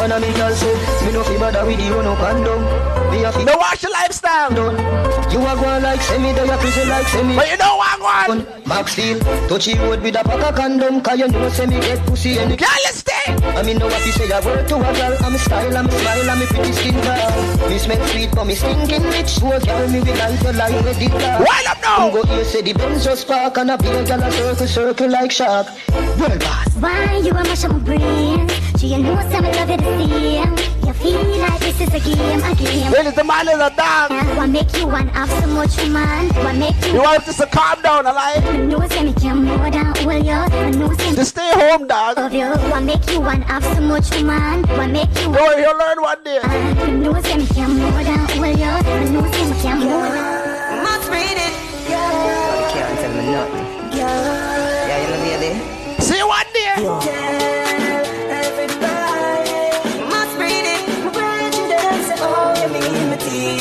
One of me girl say, me no fi bother with you no condom. Me a fi No watch your lifestyle. You a go like semi, do you prison like semi. But you know what I'm going. Max Steel, touchy road with a pack of condom, cause you know semi get pussy any. Girl, let's stay. I mean, know what you say, a word to a girl. I'm style, I'm smile, I'm a pretty skin girl. Me smell sweet, but me stinking rich. Sure, girl, me will like your line with it, girl. Wind up now. Go here, say the Benz just park, and a big girl a circle, circle like shark. Well, boss. Why you a mash up my brain? Do you know some love you the same? You feel like this is a game, a game. Ladies, the man is a dog. What make you want have so much man? What make you You want just to calm down, alive? I know say me can more than all you. I know say Just stay home, dog. love you. What make you want have so much man? What make you Boy, you'll learn one day. I know say me can more than all you. I know say me can more. Must read it. You can't tell me nothing. Yeah, you know, baby. See you one day. Must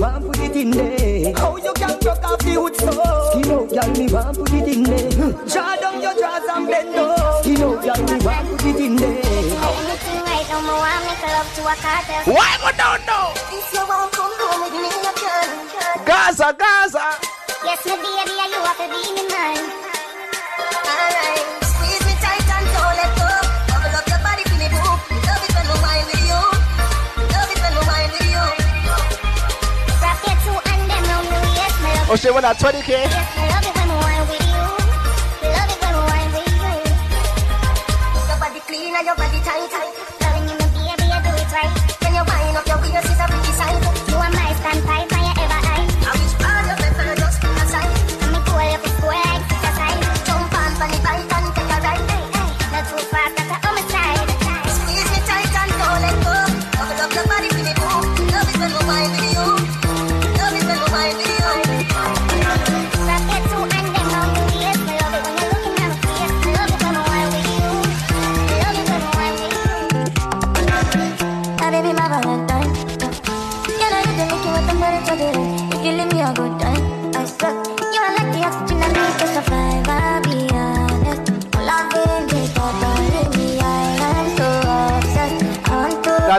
want put it in there. How you can broke off the hood so? Skin out, girl, me want put it in there. Draw down your drawers and bend low. Skin out, girl, me want put it in there. Anything right now, me want make love to a cartel. Why go down now? If you won't come home with me, you can. Gaza, Gaza. Yes, my baby, and you have to be me man. Oh shit, what that 20k?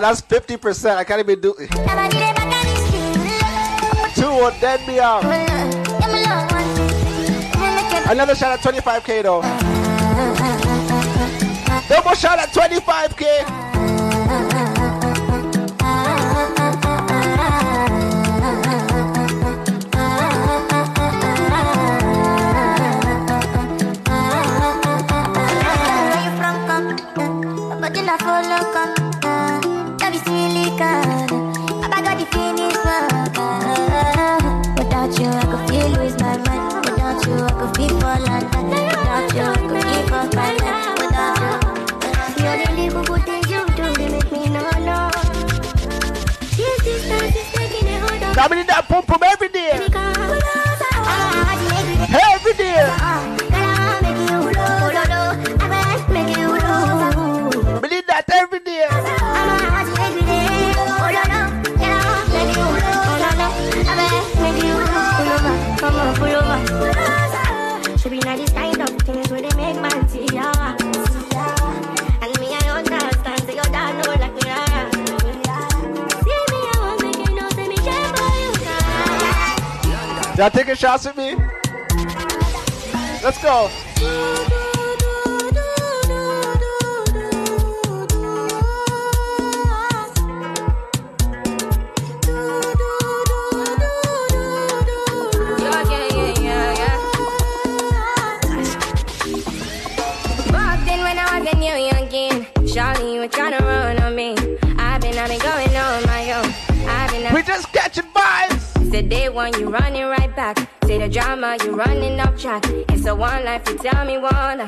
That's 50%. I can't even do it. Two will dead me out. Another shot at 25k though. Double shot at 25k. Y'all taking shots with me? Let's go. Drama, you running off track. It's a one life, you tell me one.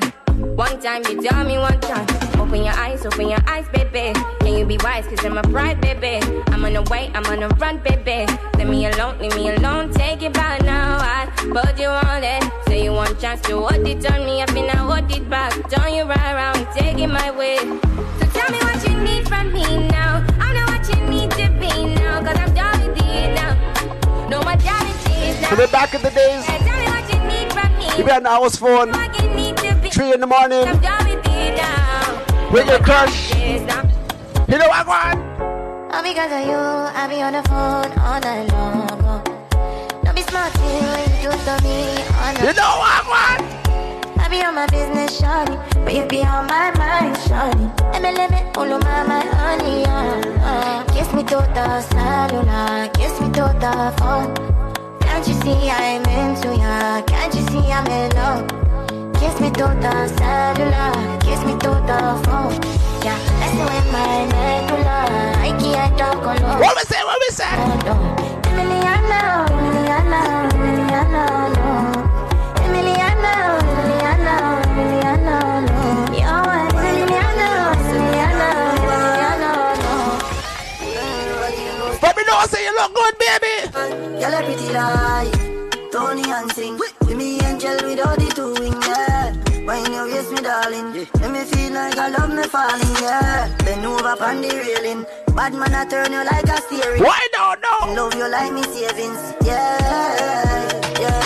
One time, you tell me one time. Open your eyes, open your eyes, baby. Can you be wise? Cause I'm a pride, baby. I'm on the way, I'm on the run, baby. Leave me alone, leave me alone. Take it back now. I put you on it. Say you want chance to hold it on me. I've been I hold it back. Turn you right around, take it my way. So tell me what you need from me now. I know what you need to be now. Cause I'm done with it now. No damages now. Remember back in the days, you be on the house phone, What you need to be. three in the morning, with it now. with your crush. You know what, man? All because of you, I be on the phone all night long. Don't be smart till you do to me. all night You know what, man? I be on my business, shawty, but you be on my mind, shawty. Let me let me all of my, my honey, uh, uh. Kiss me to the cellular, kiss me to the phone. Can't you see I'm into ya? Can't you see I'm in love? Kiss me to the cellular, kiss me to the phone. Yeah, that's with my medulla. I can't talk alone. What we say? What we say? Emiliana, Emiliana, Emiliana, no. Emiliana, Emiliana, Emiliana, no. Yo, Emiliana, Emiliana, Emiliana, no. Let me know, I say you look good, baby. Girl, a pretty like Tony and sing. With me angel without the two wing, yeah. Wine your waist, me darling. Let me feel like I love me falling, yeah. Bend over on the railing. Bad man, I turn you like a steering. Why no, no? Love you like me savings, yeah, yeah.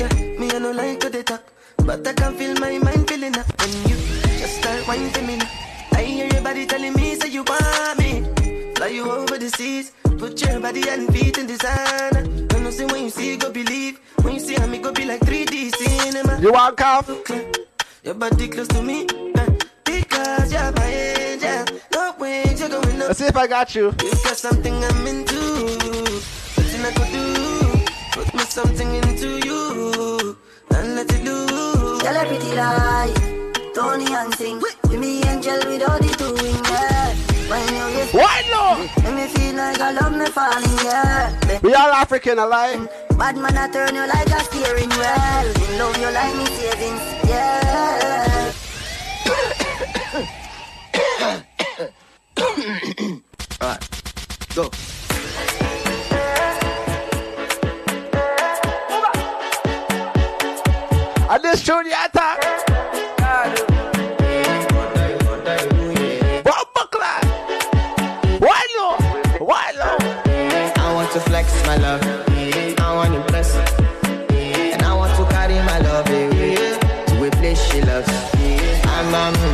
Yeah, me I no like to they talk, but I can feel my mind feeling up when you just start whining for me. Now. I hear your body telling me say you want body and feet in designer. I know say when you see go believe, when you see how me go be like 3D cinema. You want cough? Your body close to me, because you're my angel. No way you're going up. Let's see if I got you. You got something I'm into. Nothing I could do. Put me something into you. And let it loose. Girl, a pretty like Tony and sing. With me angel without the two wing, yeah. Why no? Let me feel like I love me falling, yeah. We all African, alive. Bad man, I turn you like a steering wheel. In love you like me savings, yeah. Alright, go. And this tune you attack. I'm a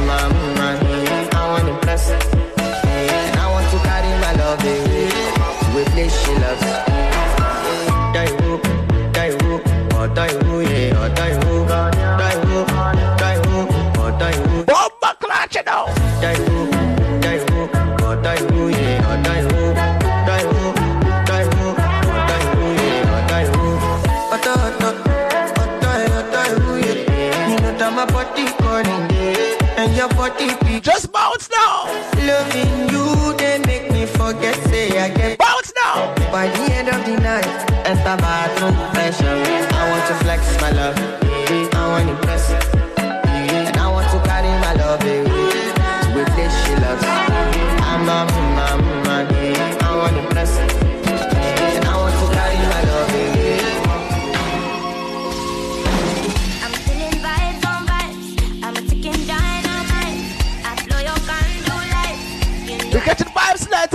40 Just bounce now. Loving you, they make me forget, say I get. Bounce now. By the end of the night, at the bathroom pressure. I want to flex my love. I want to impress. And I want to carry my love away. To a place she loves. I'm a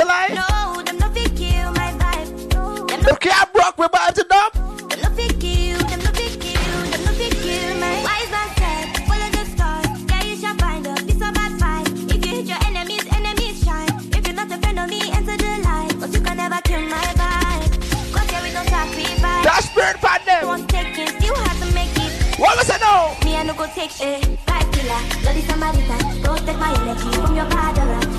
life. No, them no fit kill my vibe. No, them Them can't broke me bad to dump. Them no fit kill, them no fit kill, them no fit kill my wise man said, follow the stars, yeah you shall find a piece of advice. If you hit your enemies, enemies shine. If you're not a friend of me, enter the light. But you can never kill my vibe. Cause yeah we don't sacrifice. That spirit pan them. Once taken, still have to make it. What was it now? Me I no go take shit. Life killer, bloody Samaritan. Don't take my energy from your father.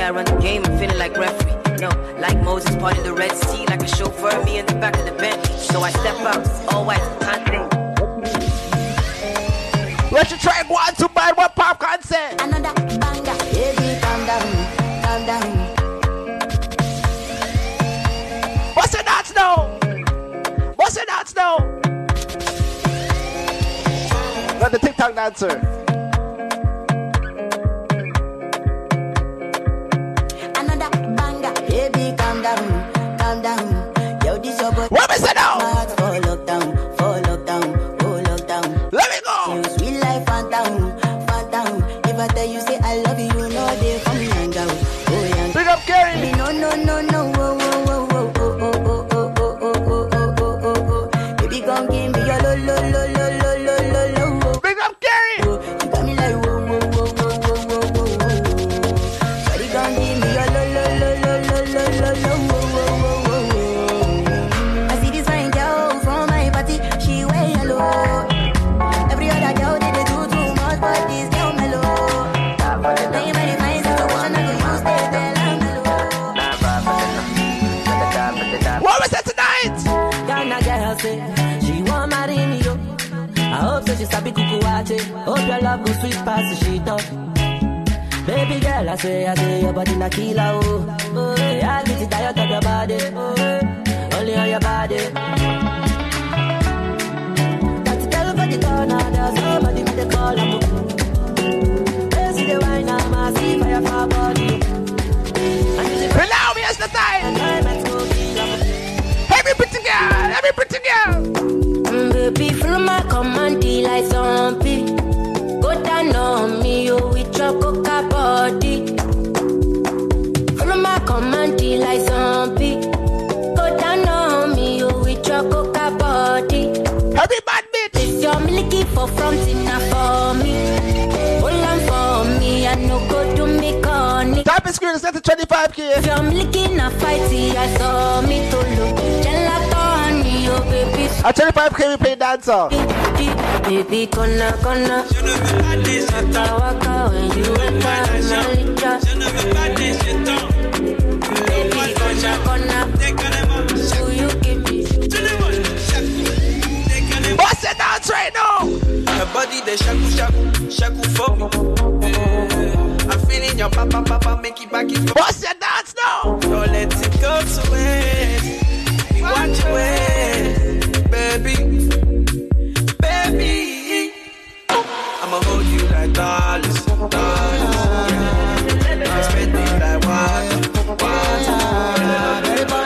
way I run the game, I'm feeling like referee. No, like Moses parting the Red Sea, like a chauffeur, me in the back of the bench. So I step out, all white, confident. Let you try one to buy what popcorn said. Another banger. Baby, calm down, calm down. What's it dance now? What's it dance now? Not the TikTok dancer. Sweet past the shit up. Baby girl, I say, I say your body na killer oh. Oh, yeah, I get it tired of your body. Oh, only on your body. Got to tell for the corner, there's somebody with the call I'm the wine, I'm a fire for body. Allow me as the time. type kid. From licking a fighty, I saw me to look. Gelato honey, oh baby. I tell you, pipe can play dancer. Baby, gonna, gonna. Je ne veux pas des. Waka when you wake up, Malika. Je ne veux pas des jetons. Baby, gonna, you give. What's the dance right now? Her body, the shaku shaku, shaku for me. Yeah. I'm feeling your papa papa make it back it for What's your dance now? Don't let it go to waste. We want you waste, baby, baby. I'ma hold you like dollars, dollars. Yeah. I spend it like water, water.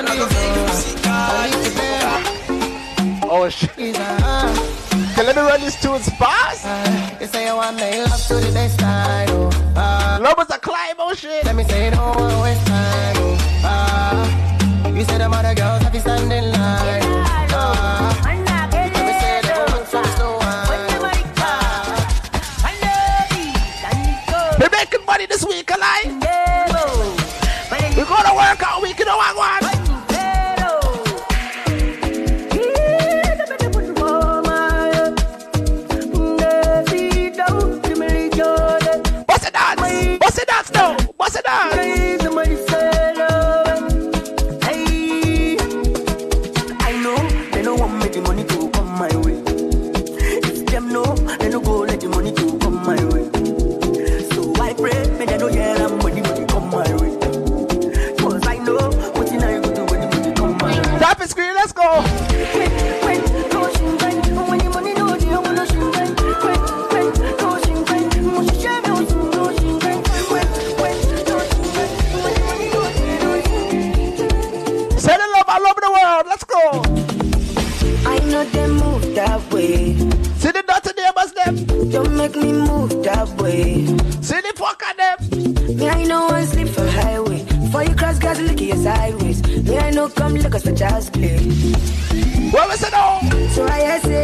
I go make you see Oh shit. Okay, let me run these tunes fast. You say you want me love to the best bullshit. Let me say no, I always Me, I know one sleep for highway. Before you cross, guys, look at your sideways. Me, I know come look us for child's play. What was it all? So I say,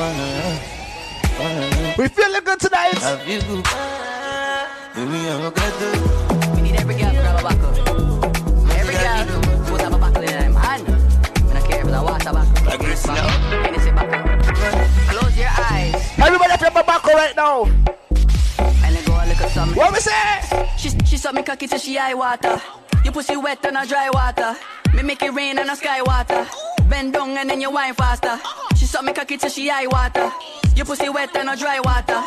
We feeling good tonight. I feel good. Baby, I'm a. We need every girl to have a buckle. Every girl put have a buckle in them hand. I don't care if it's a water buckle. Like this now. Anything buckle. Close your eyes. Everybody from my back right now. And then go a look at something. What we say? She, she suck me cocky till she eye water. You pussy wet and a dry water. Me make it rain and a sky water. Bend down and then you wine faster. She suck me cocky till she eye water. You pussy wet and a dry water.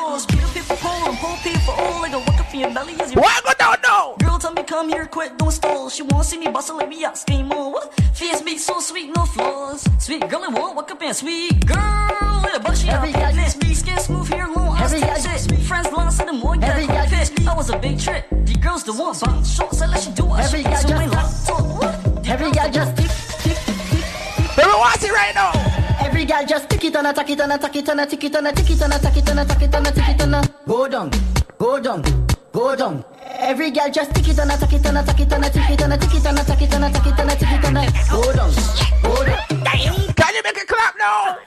people pull, pull people, oh, like a walk up in your belly as you What go down now? Girl, tell me come here, quick, don't stall. She wanna see me bustle, let me ask me more. What? Face big, so sweet, no flaws. Sweet girl, I want walk up in sweet girl. With a buck, she Every got this big skin, smooth hair, long Every eyes, guy- shit. Friends lost in the morning, Every got guy- fish. That was a big trip. The girls the ones, but short, so let she do what Every she guy so my just- laptop. What? Every girl just tick, tick, tick. Baby, watch it right now. Every girl just tick it and attack it and attack it and attack it and attack it and attack it and attack it and attack it and go down, go down, go down. Every girl just tick it and attack it and attack it and attack it and attack it and attack it and attack it and attack it and go down, go down. Can you make it clap now?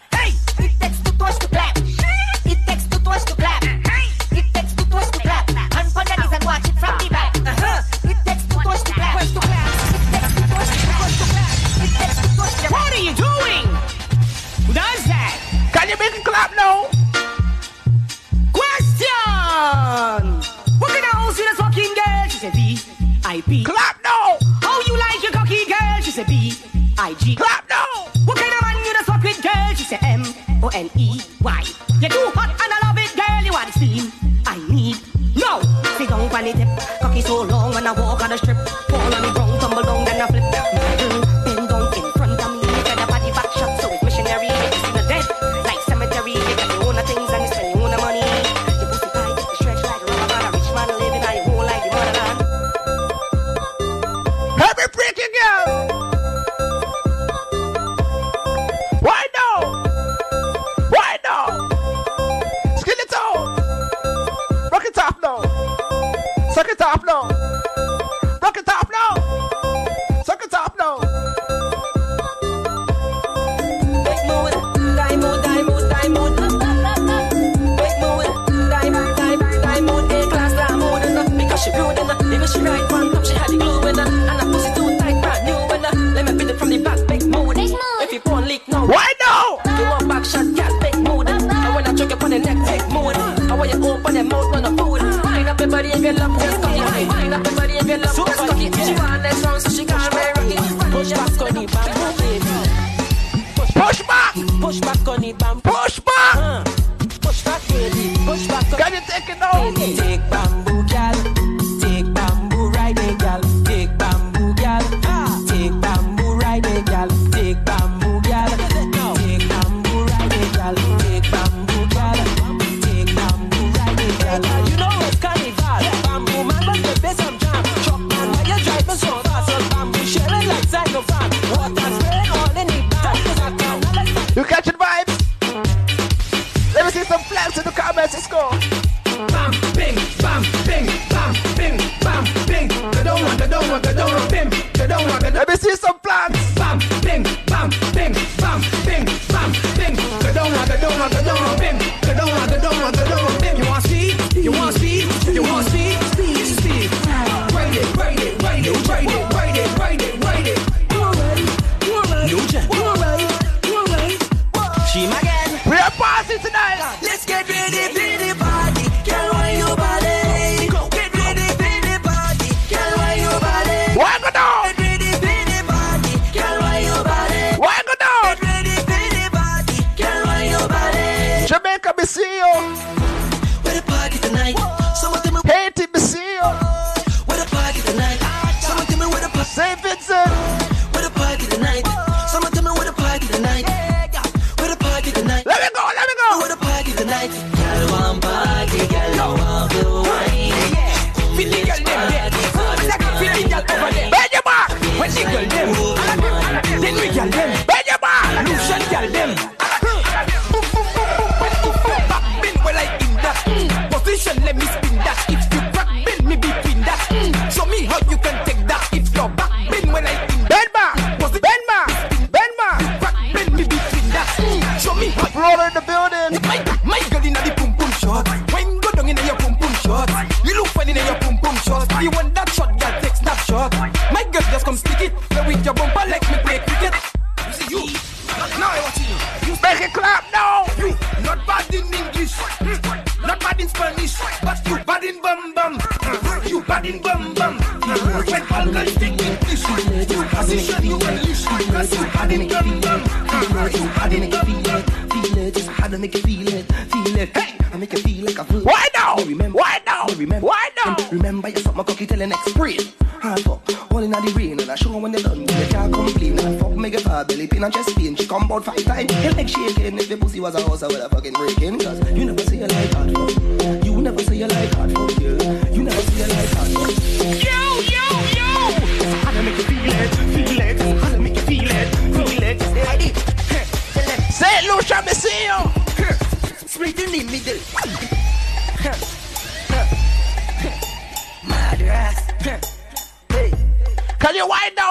B-I-G. Clap now. What kind of man you the swap with girl? She said M-O-N-E-Y. You're too hot and I love it, girl. You want steam? I need. No! Sit down on the tip. Cocky so long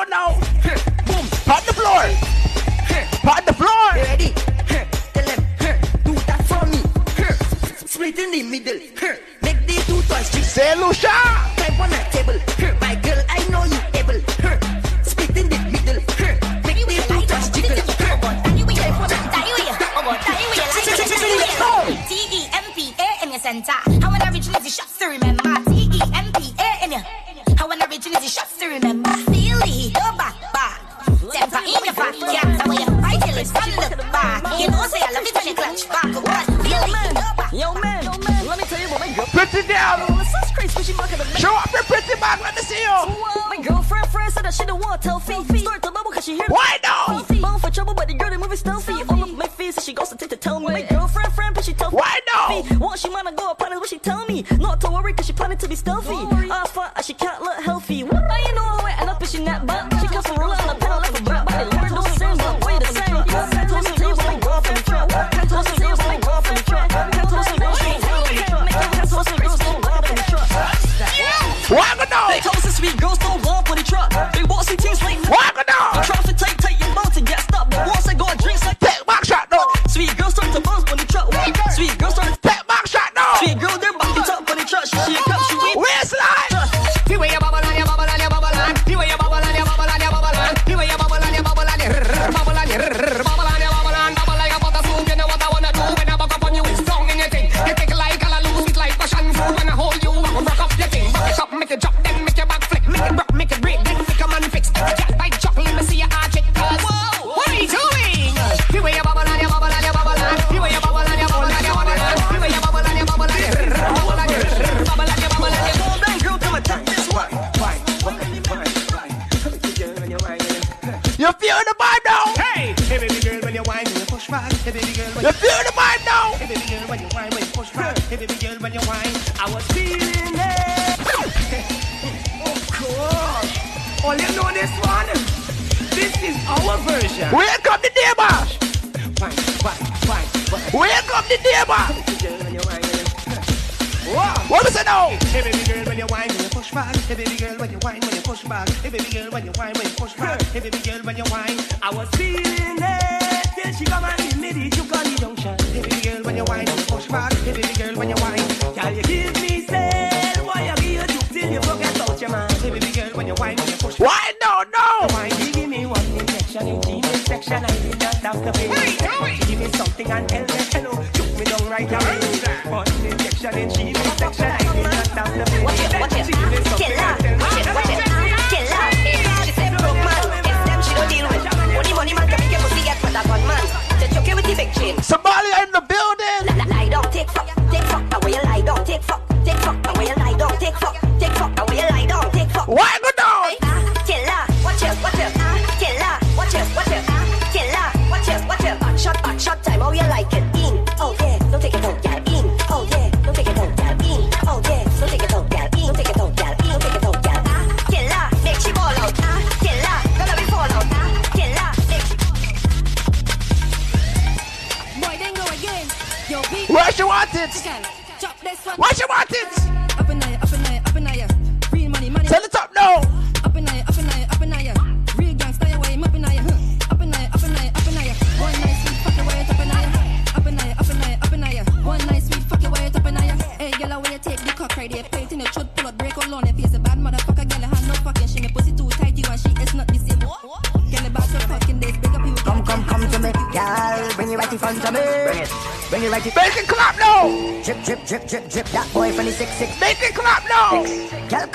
out now. Boom, pat the floor. Pat the floor. Ready? Tell them, do that for me. Split in the middle. Make the two toys. Say Lucia.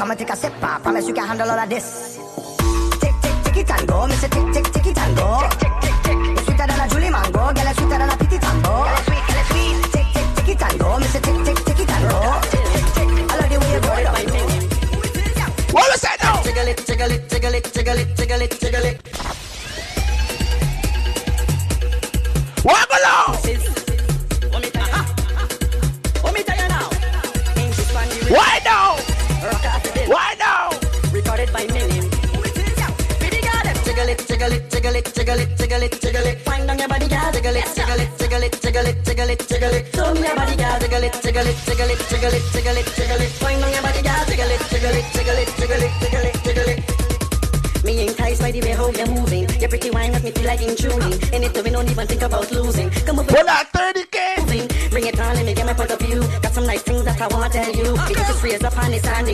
Come and take a sip, I promise you can handle all of this.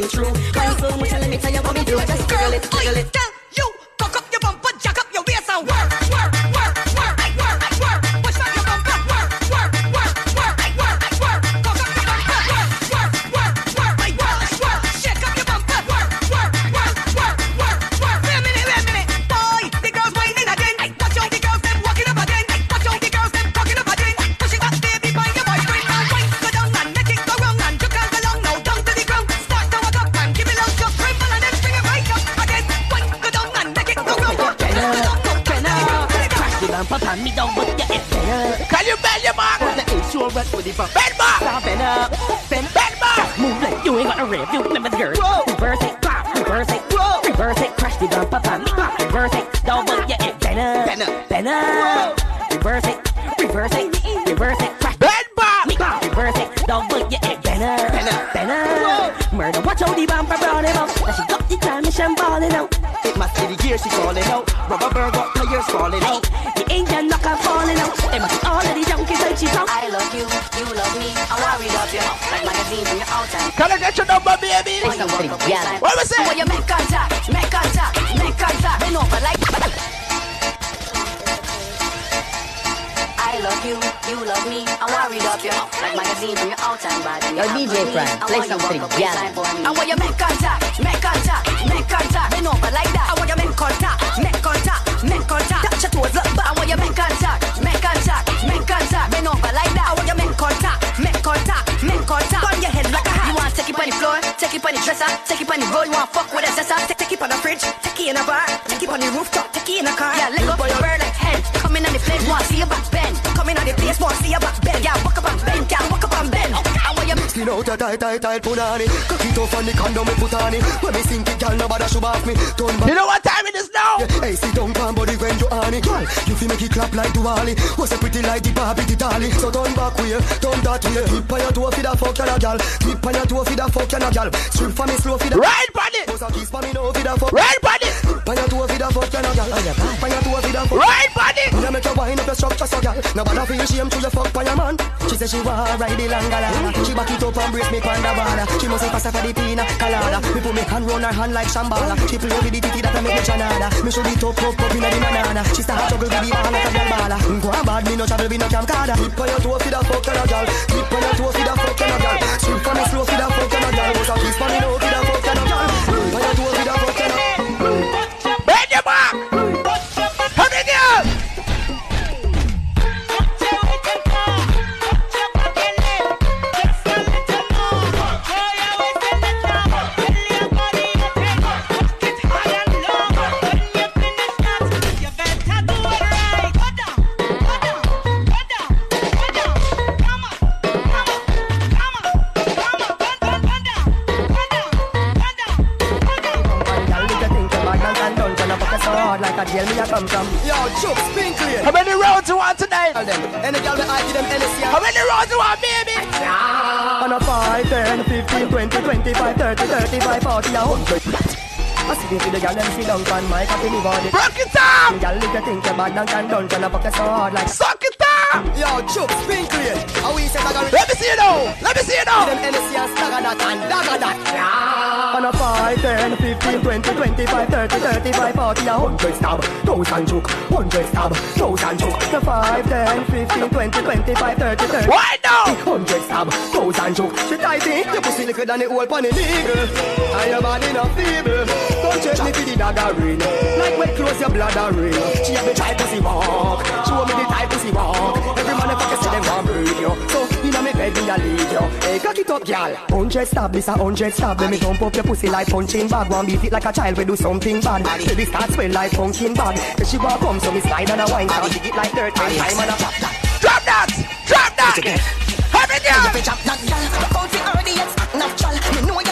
true. Way, turn that way. Tip on your toe for the fuck and a gal. Tip on your toe for the fuck and a gal. Strip for me slow for the. Right body. Was a kiss for me no for the fuck. Right body. Tip on your toe for the fuck and a gal. Oh, Tip on your toe for the fuck. Right body. Me make you wind up your structure so gal. Nobody feel shame to your fuck for your man. She say she want ride the langala. She back it up and brace me panda bala. She must say pass for the pina colada. Me put me hand round her hand like shambala. She play with the titty that I make me chanada. Me show the top up up inna the banana. She start juggle with the ball like a girl bala. Go on bad, me no travel with no camcorder. Tip on your toe for the fuck and a gal. Tip on your toe for the fuck and a gal. Swing for me slow for the fuck and a gal. Was a kiss for me no for the fuck and a gal. Tip on your toe for the fuck and a. Bend 30, 35, 40, a 100 I see the girl them sit down on my coffee me body Rock it up! Girl, if you think you're bad and can done, gonna fuck you so hard like Suck it up! Yo, Chuck, spin clear How we say dagger Let me see you now! Let me see you now! Them NSC and stagger that and dagger that On a 5, 10, 15, 20, 25, 30, 35, 40, a 100 stab 1000 choke, 100 stab, 1000 choke. The 5, 10, 15, 20, 25, 30, 30 Why now? 100 stab, 1000 choke. She tighty, your pussy liquor than the old pon the needle And your body not feeble. Don't check me for the dagger ring Like when close your bladder ring. She have the type pussy walk. Show me the type pussy walk. Every motherfucker say them want breed you. So inna me a lead you. Hey cock it up gal Hundred stab this a hundred stab Let me dump up your pussy like punching bag. One beat it like a child we do something bad. Baby start swell like pumpkin bag. If she walk come so me slide and a wine Can't dig it like dirt time and a pop that Drop that! Drop that! Have it down! drop that gal it already it's natural. Me know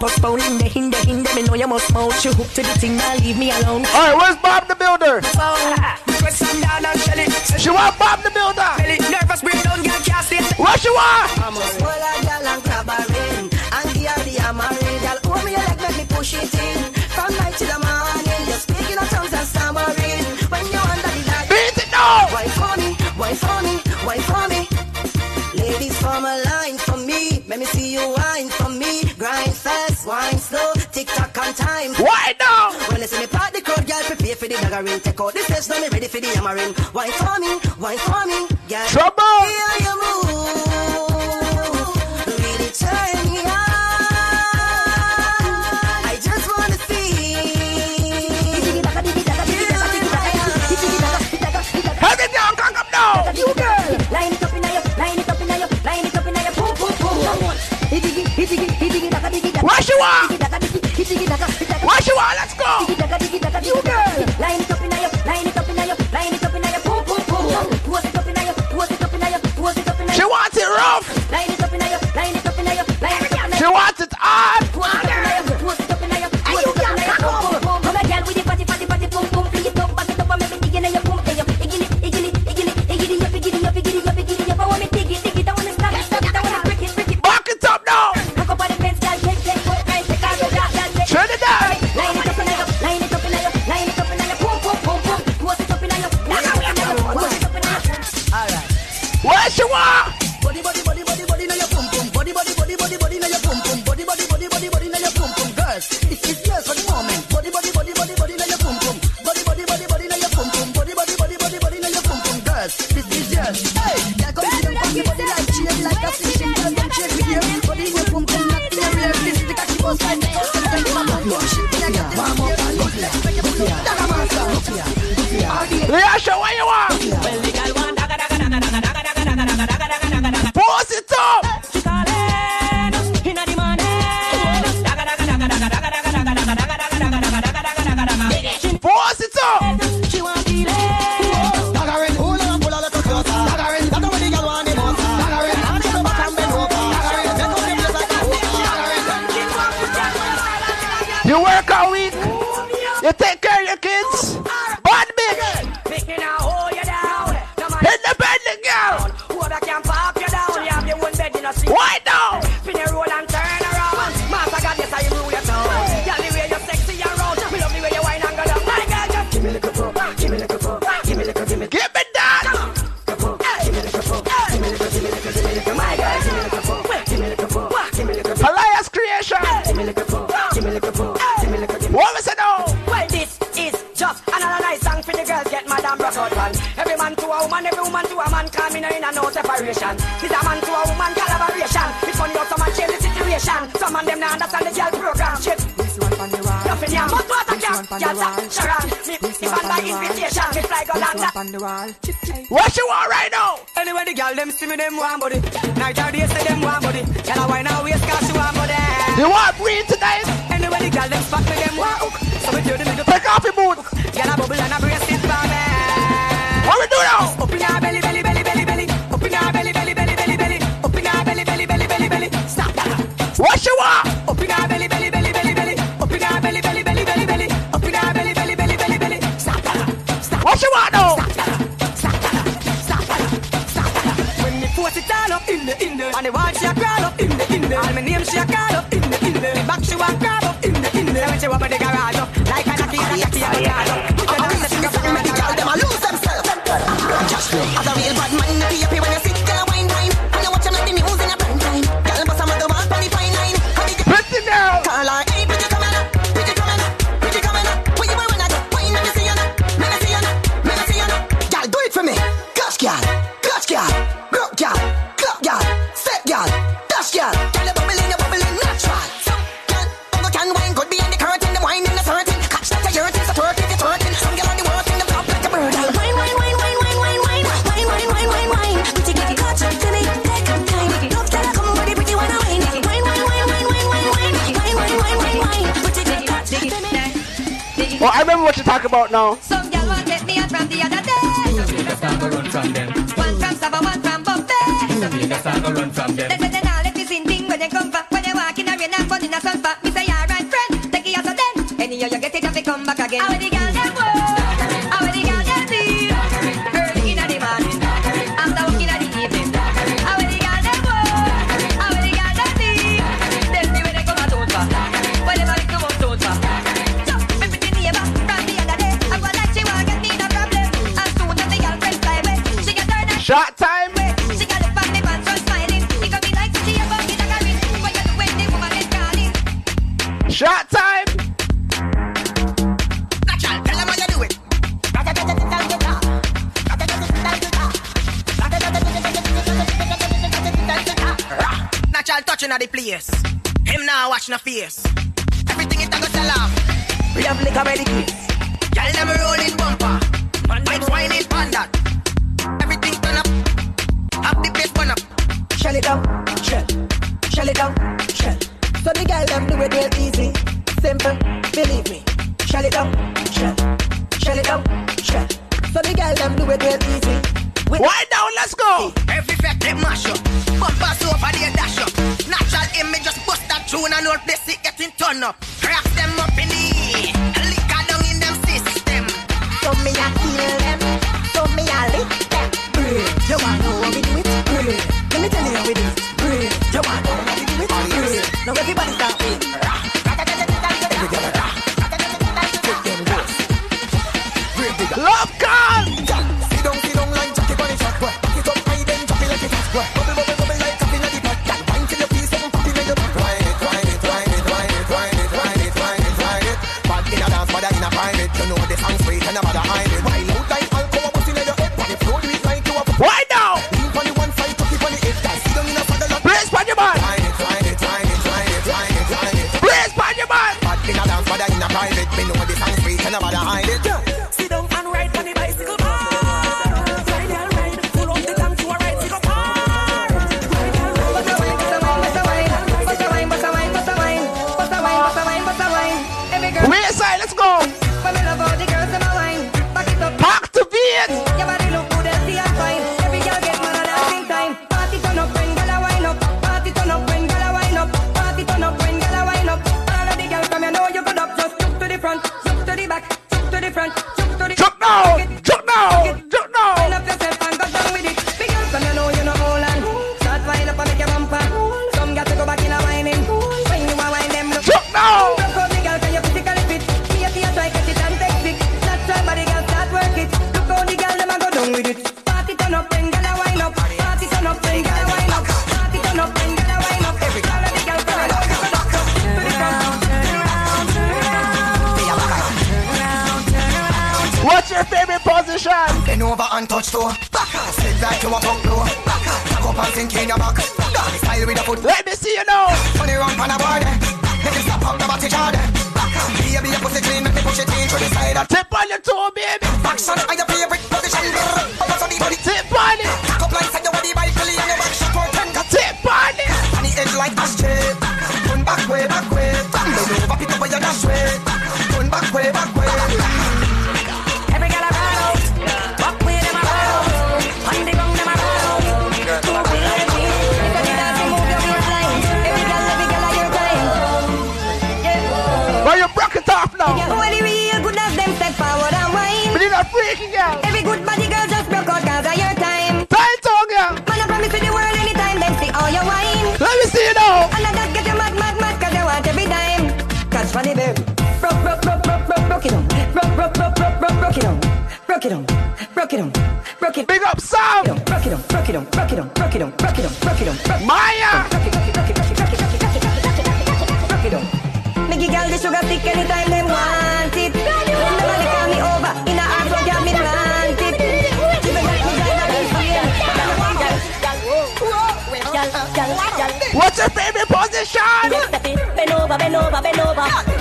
bust in the hinder hinder. Me know you must mount. You hook to the thing, now leave me alone. All right, where's Bob the Builder? She want Bob the Builder. Nervous breakdown, girl, cast it. What she want? tick-tock on time. Why now? When it's see me party, the girl, prepare for the daggering. Take out the steps, now me ready for the hammering. Wine for me, wine for me, girl. Trouble! Here you move, really turn me on. I just wanna see. It down, come, come down. You girl. Line it up in your, line it up in your, line it up in your, boom, boom, boom. Come on. What you want? Line on the wall. What you want right now? Anyway, the girl them see me them want body. Night or day say them want body. Tell her why now we scarce she want body. You want breathe tonight? Anyway, the girl them spot me them want hook. So we do the middle. Take off your boot.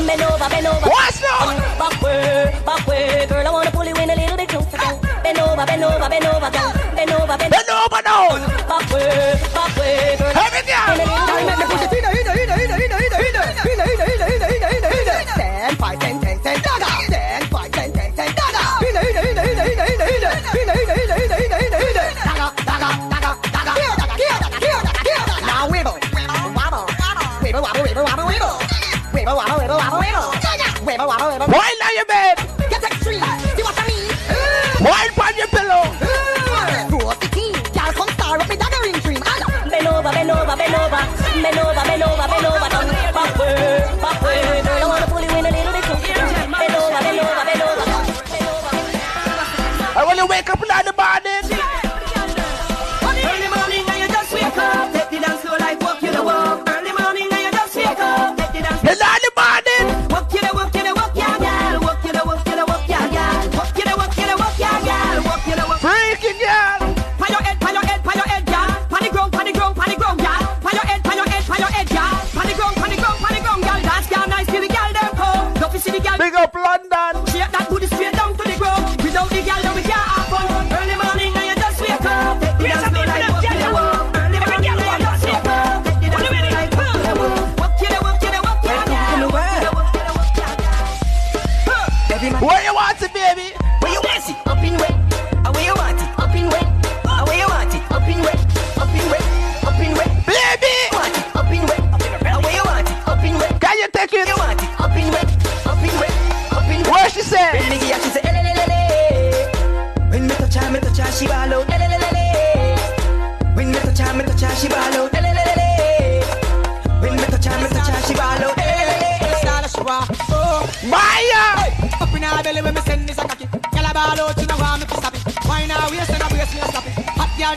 bend over, bend over. What's that?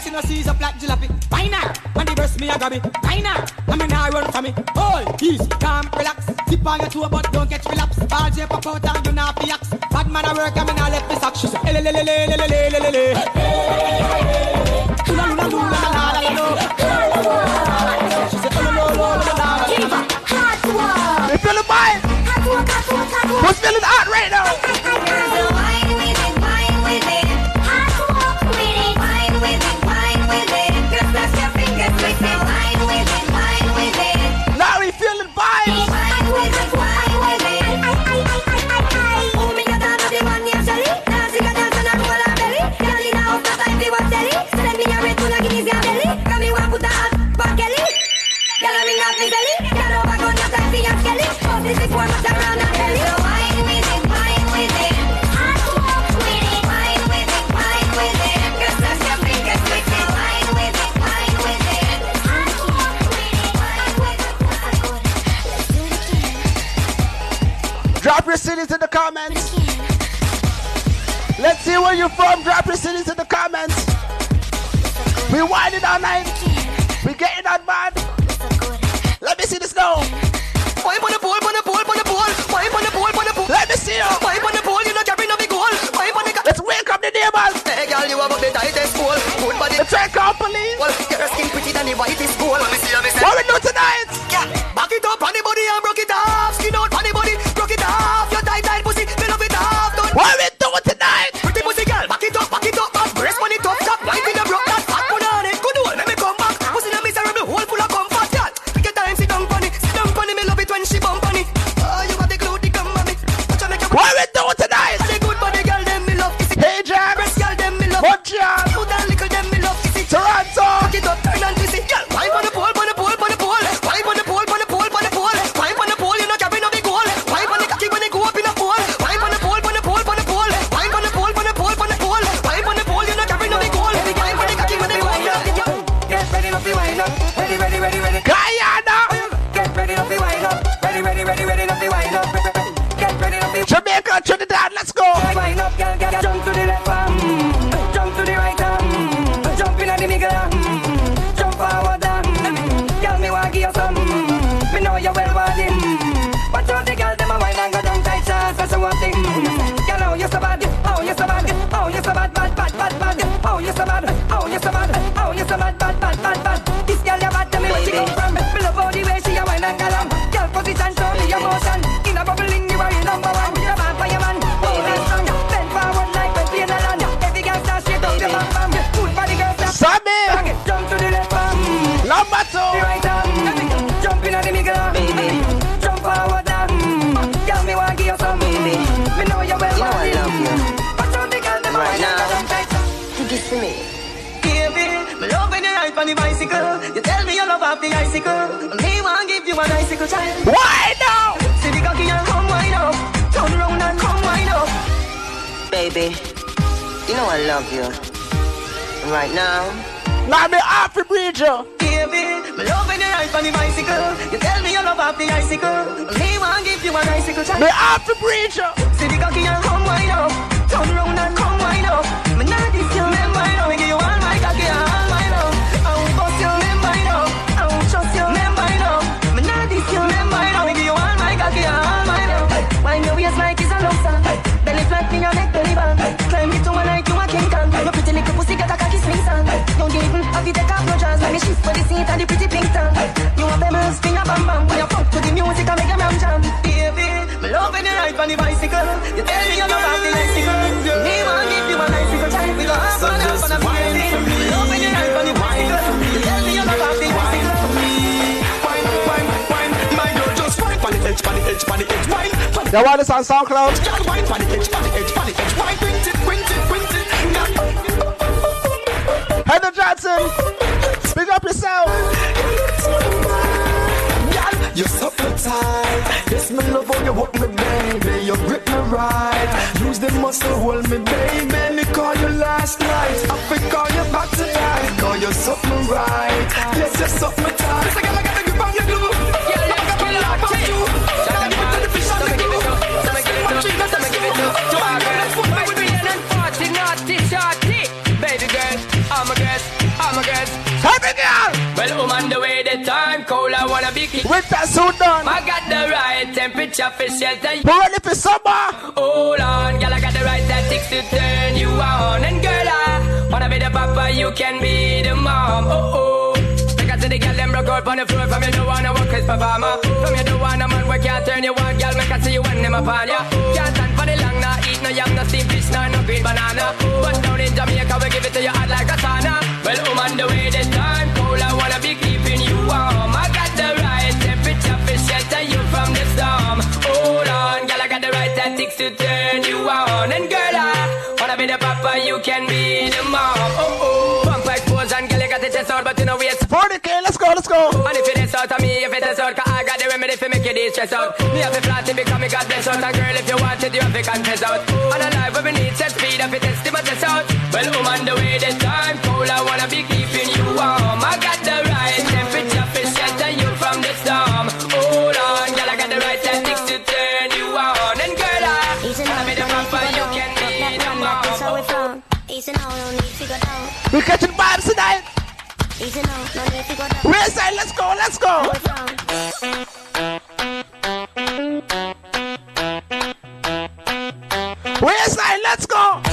Like she no seas of black jalopy. Why not? When the verse me a grab it. Why now I mean I run from me. Hold, easy, calm, relax. Keep on your toe but don't get relapse. All J pop out and you not be axed. Bad man a work I mean I left me sack. She say, alive. You're so tight. Yes, my love how you want me, baby. You grip me right. Use the muscle, hold me, baby. Me call you last night. I think call you back tonight. Call you something right. Yes, you're something tight. Yes, I gotta, gotta grip on your glue. Yeah, let's I you. Gotta give it give it give it. Baby girl, I'm a girl, I'm a girl. Happy girl! Well, woman, and cold, I wanna be king. Winter soon done. I got the right temperature for shelter. We're ready for summer. Hold on, girl, I got the right tactics to turn you on. And girl, I wanna be the papa, you can be the mom. Oh oh. Take to the girl, them broke up on the floor. From you, don't wanna work his performer. From you, don't wanna man we can't turn you on. Girl, make I see you when them upon ya. Can't stand for the long, nah, eat no yam, no steam fish, no no green banana. But down in Jamaica, we give it to you hot to turn you on. And girl, I wanna be the papa, you can be the mom. Oh, oh. Pump like pose and girl, you got the chest out, but you know we 40k, let's go, let's go. And if it is out of me, if it is out, cause I got the remedy for make it stress out. Me have a flat to become a god bless out. And girl, if you want it, you have to confess out. And a life where we need set speed up, it is to my out. Well, woman, the way that Real side, let's go, let's go. Real side, let's go.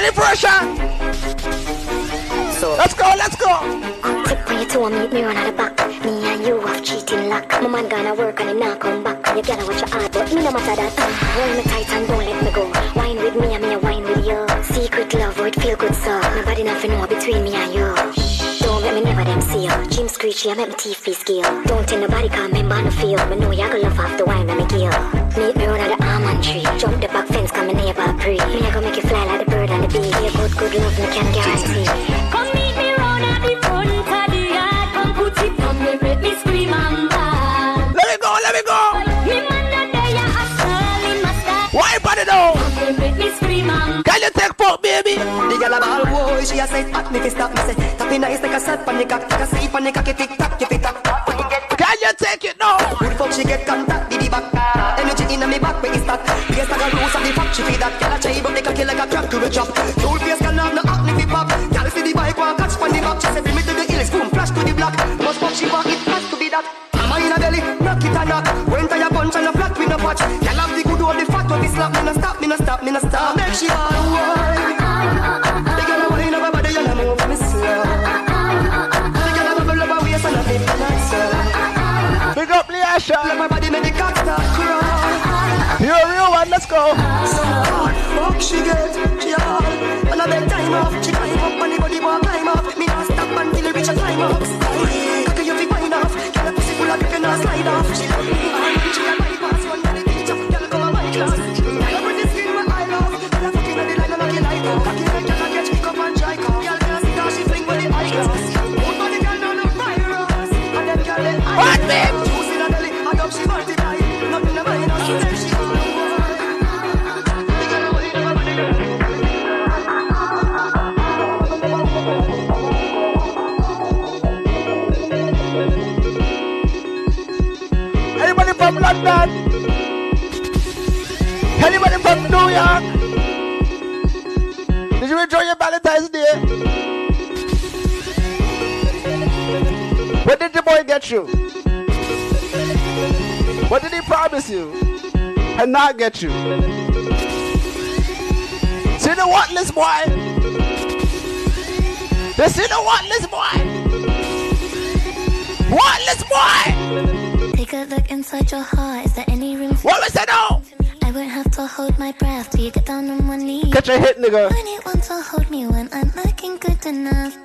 Who's pressure? So let's go, let's go. Tip on your toe, meet me run at the back. Me and you have cheating luck. My man gonna work and he not come back. And you gotta watch your heart, but me no matter that. Hold me tight and don't let me go. Wine with me and me a wine with you. Secret love, would feel good so. Nobody nothing know between me and you. Don't let me never them see you. Jim screechy, I make my teeth be skill. Don't tell nobody come in by no feel. Me know you gonna love off the wine that me give. Meet me at the almond tree. Jump the back fence, come in neighbor pre. Me I gonna make you fly like the good, love, me can guarantee. Come meet me round at the front of the yard. Come put it on me, make me scream and bad. Let me go, let me go. Me man there, ya a stall in my style. Why body now? Me, make me scream and Can you take fuck, baby? The girl a ball boy, she a say hot, make it stop me say tap Tappy nice like a sad panic cock, take a sleep panic cock, tick tock, keep it up. Can you take it now? Good fuck, she get contact, did the back. Energy inna me back, where is that? Yes, I got loose of the fuck, she feed that. Girl a try, but they kill like a crab to a chop. Tool face the fat or the slap. Me no stop, me no stop, me no stop. Make she all wine. The girl a wine over body and a move me slow. The girl a bubble up her waist and a flip and a slow. Big up Leasha. Let my body make the cock start crawl. You're a real one, let's go. Fuck she get, she all And I beg time off, she climb up And the body won't climb off Me not stop until it reach a climax Cocky you fi wind off Girl a pussy full of grip, you not slide off She love me, she a bypass One Anybody from London? Anybody from New York? You enjoy your Valentine's Day? What did your boy get you? What did he promise you and not get you? See the whatless boy? They see the whatless boy? Whatless boy! Take a look inside your heart. Is there any room for What was that now? To hold my breath till you get down on one knee. Catch a hit, nigga. When you want to hold me when I'm looking good enough.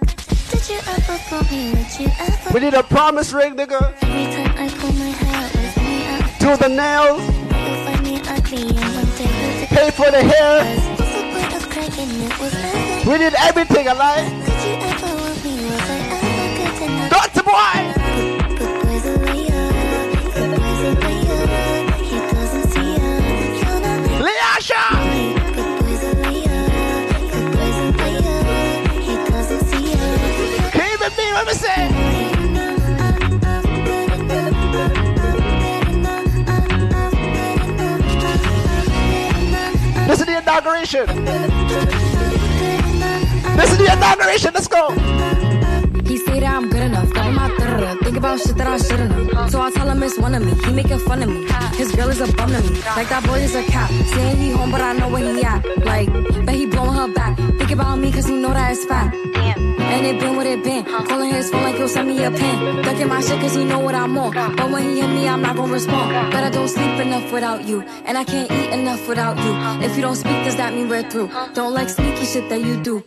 Did you ever want me? Would you ever? We need a promise ring, nigga. Every time I pull my hair, it was me up. Do the nails. You'll find me ugly and one day you'll Pay for the hair. What's the point of crying? It was. We need everything, alive. Did you ever want me? Was I ever good enough? Doctor boy! Say. This is the inauguration. This is the inauguration. Let's go. He said I'm good enough, got out da Think about shit that I shouldn't know. So I tell him it's one of me. He making fun of me. His girl is a bum to me. Like that boy is a cop. Saying he home, but I know where he at. Like, bet he blowing her back. Think about me, cause he know that it's fat. And it been what it been. Calling his phone like he'll send me a pin. Ducking my shit cause he know what I'm on. But when he hit me, I'm not gonna respond. But I don't sleep enough without you. And I can't eat enough without you. If you don't speak, does that mean we're through? Don't like sneaky shit that you do.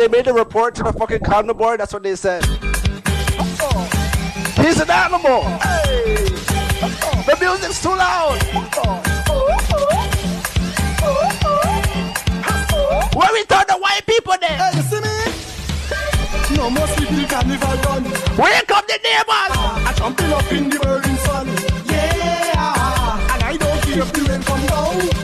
they made a report to the fucking condom board, that's what they said. Oh. He's an animal. Hey. The music's too loud. Where we turn the white people there? Hey, you see me? No more sleeping carnival done. Where come the neighbors? Ah, I jumping up in the burning sun. Yeah, and I don't care if the rain come down.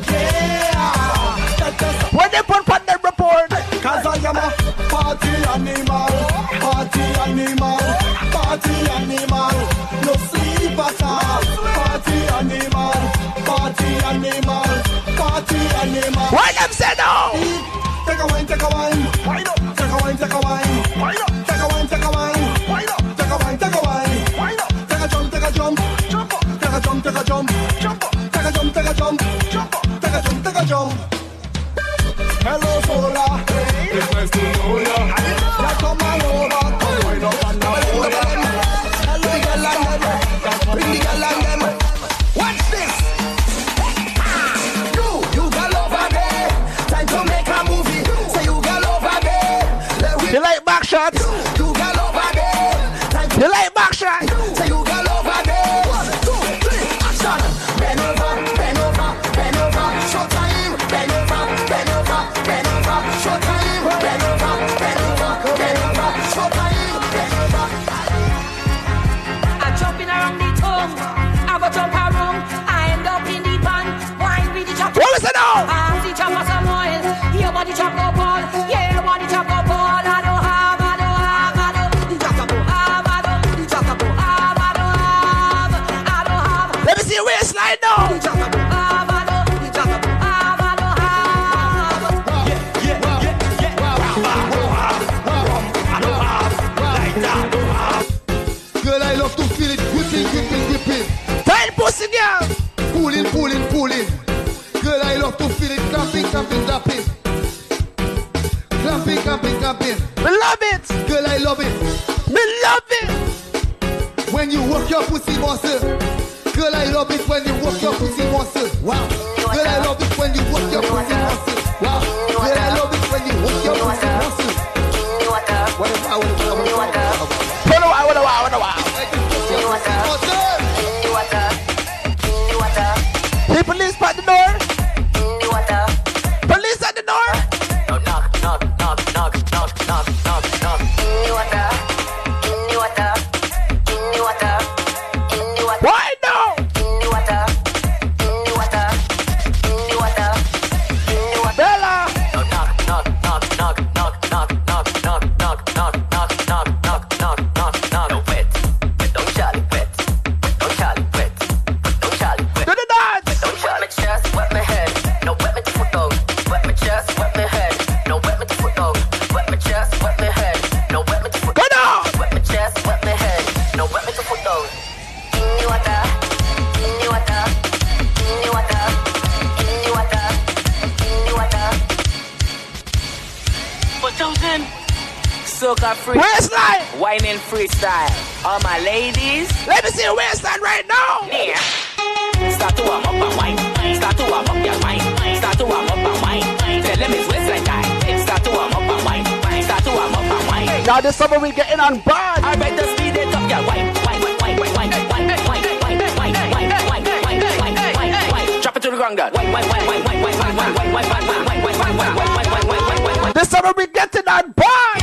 This time we get to that bar.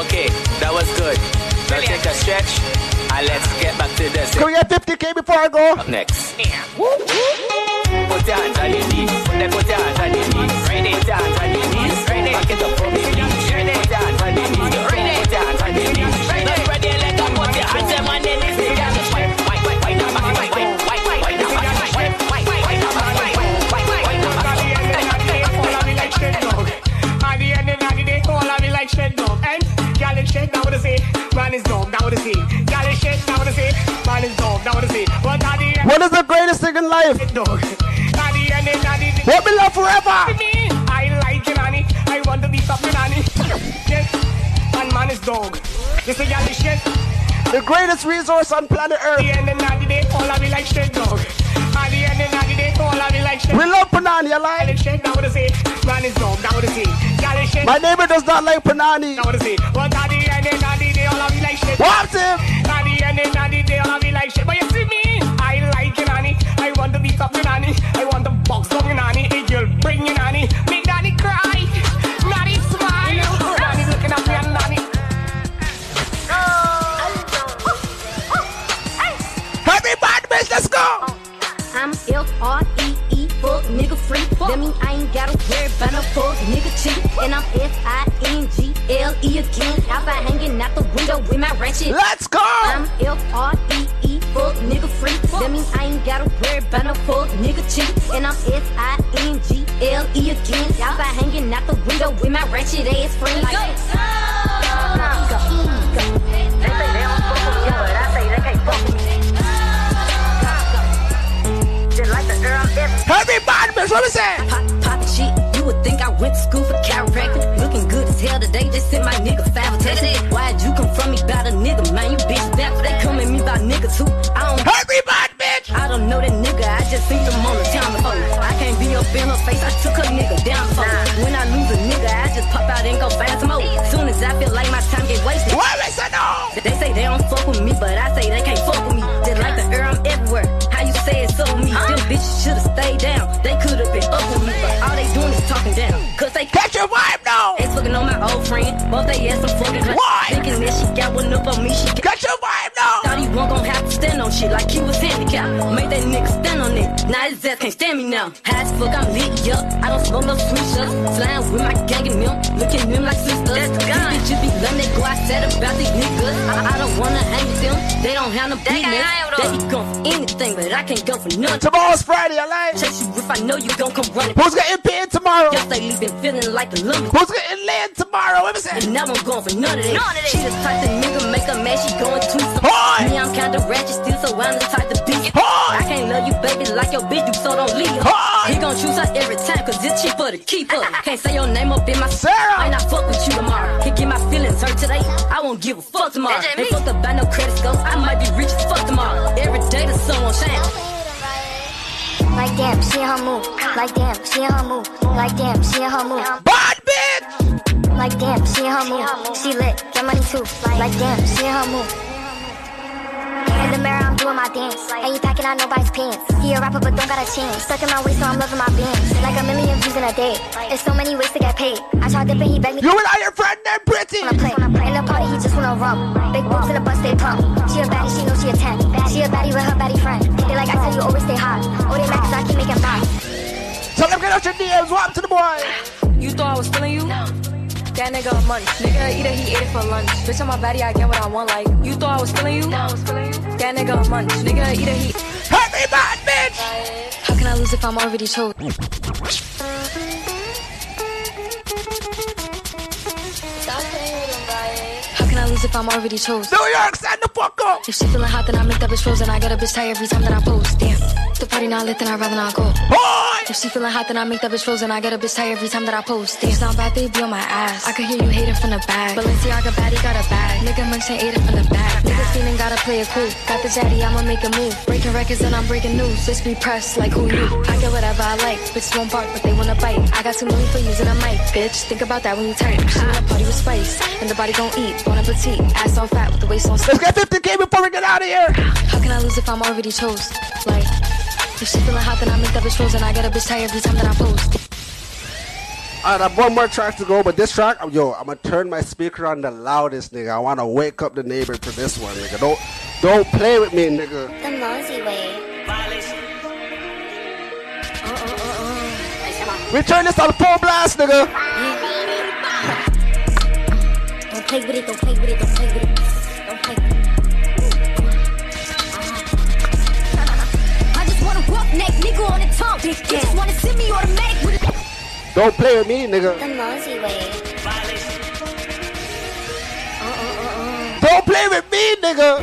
Okay, that was good. Now Brilliant. take a stretch and let's get back to this. Can we get 50k before I go? Up next. Yeah. Woo, woo. Put your hands on your knees. Put your hands on your knees. Right. Put your hands on your knees. Right. Back it up for me. What is the greatest thing in life? What we love forever? I like it, honey. I want to be something, honey. Yes, and man is dog. This is your shit. The greatest resource on planet Earth. The end of the day, all of me like shit, dog. At the end of the day, all of me like shit. We love Panani, you like? Man is dog, that would say. My neighbor does not like Panani. Now would say. But at the end of the day, all of me like shit. What's him? At the end of the day, all of me like shit. But you see me? I want to up your nanny. I want to box up your nanny. Hey, girl, bring your nanny. Make nanny cry. Nanny smile. Nanny looking at me and nanny. Everybody, bitch, let's go. I'm F-R-E-E, fuck nigga free. That mean I ain't gotta worry about no fuck nigga cheat. And I'm F-I-N-G-L-E again. Outside hanging out the window with my ratchet. Let's go! I'm F-R-E-E, fuck nigga free. That mean I ain't gotta worry about no fuck nigga cheat. And I'm F-I-N-G-L-E again. Outside hanging out the window with my ratchet ass friends. Go! They say they don't fuck with me, but I say they can't fuck with me. Just like the girl Everybody, bitch, what we say? Pop, pop shit, you would think I went to school for chiropractic. Looking good as hell today, just sent my nigga five text. Why'd you come from me about a nigga, man? You bitch back, they come at me about niggas too. I don't Everybody, bitch! I don't know that nigga, I just seen them on the town before. I can't be up in her face, I took her nigga down before. When I lose a nigga, I just pop out and go find some more. Soon as I feel like my time get wasted. Why they say no? They say they don't fuck with me, but I say they can't fuck with me. Just like the air, I'm everywhere. How you say it so me? Them bitches should've stayed down. They could've been up with me, but all they doing is talking down. Cause they catch your vibe now. They fucking on my old friend. Both they ass some fucking Why? Thinking that she got one up on me. She Catch your vibe now. Won't gon' have to stand on shit like he was handicapped. Made that nigga stand on it. Now his ass can't stand me now. High as fuck, I'm lit, yup. I don't smoke no sweet shots. Flying with my gang and them. Looking at them like sisters. That's the gun. These bitches be letting they go I said about these niggas. I, I don't wanna hang. They don't have no business. They be going for anything, but I can't go for nothing. Tomorrow's Friday, I like. Chase you if I know you gon' come running. Who's getting paid tomorrow? Yes, they leaving feeling like the lumber. Who's getting laid tomorrow? What was And now I'm going for none of that. She the type of nigga make her mad, she going too far. Hoy! Me, I'm kinda ratchet still, so I'm the type to beat. Hoy! I can't love you, baby, like your bitch do, so don't leave her. Hoy! He gon' choose her every time, cause it's cheaper to keep her. Can't say your name up in my Sarah! Might not fuck with you tomorrow. Can't get my feelings hurt today. I won't give a fuck tomorrow. Ain't fucked up by no credit score. I might be rich as fuck tomorrow. Every day the sun won't shine. Like damn, she in her move. Like damn, she in her move. Like damn, she in her move. Bad bitch! Like damn, she in her move. She lit, get money too. Like damn, she in her move. In the mirror, I'm doing my dance. Ain't you packing out nobody's pants. He a rapper, but don't got a chance. Stuck in my waist, so I'm loving my bands. Like a million views in a day. There's so many ways to get paid. I tried dipping, he begged me. You and I, your friend, named Pretty. Wanna play. In the party, he just wanna rum. Big boobs in the bus, they pump. She a baddie, she know she a 10. She a baddie with her baddie friend. They like I tell you always stay hot. Oh, they mad cause I keep making bombs. Tell them get out your DMs. What happened to the boy? You thought I was feeling you? That nigga a munch. Nigga eat it, he ate it for lunch. Bitch on my body, I get what I want. Like you thought I was feeling you? That nigga a munch. Nigga eat a it, he. Everybody, bitch! How can I lose if I'm already chose? How can I lose if I'm already chose? New York, stand the fuck up! If she feeling hot, then I make that bitch frozen. I get a bitch tired every time that I post. Damn, the party not lit, then I'd rather not go. Boy! If she feeling hot, then I make that bitch frozen. I get a bitch tired every time that I post. Damn, not bad, they be on my ass. I can hear you hating from the back. Balenciaga baddie got a bag. Nigga Munch ain't ate it from the back. Nigga feeling gotta play it cool. Got the zaddy, I'ma make a move. Breaking records and I'm breaking news. Bitch be pressed like who knew. I get whatever I like. Bitches won't bark, but they wanna bite. I got too many for using a mic. Bitch, think about that when you type. She wanna party with spice. And the body gon' eat. Bon appetit. Ass on fat with the waist on Let's get 50k before we get out of here. How can I lose if I'm already chose? Like, if she feeling hot, then I make that bitch frozen. I get a bitch tired every time that I post. Alright, I have one more track to go, but this track, yo, I'm gonna turn my speaker on the loudest, nigga. I wanna wake up the neighbor for this one, nigga. Don't, don't play with me, nigga. The Mosey way. We turn this on full blast, nigga. Don't play with it, don't play with it, don't play with it. out. You just wanna send me automatic with Don't play with me, nigga. The Mozzie way. Don't play with me, nigga.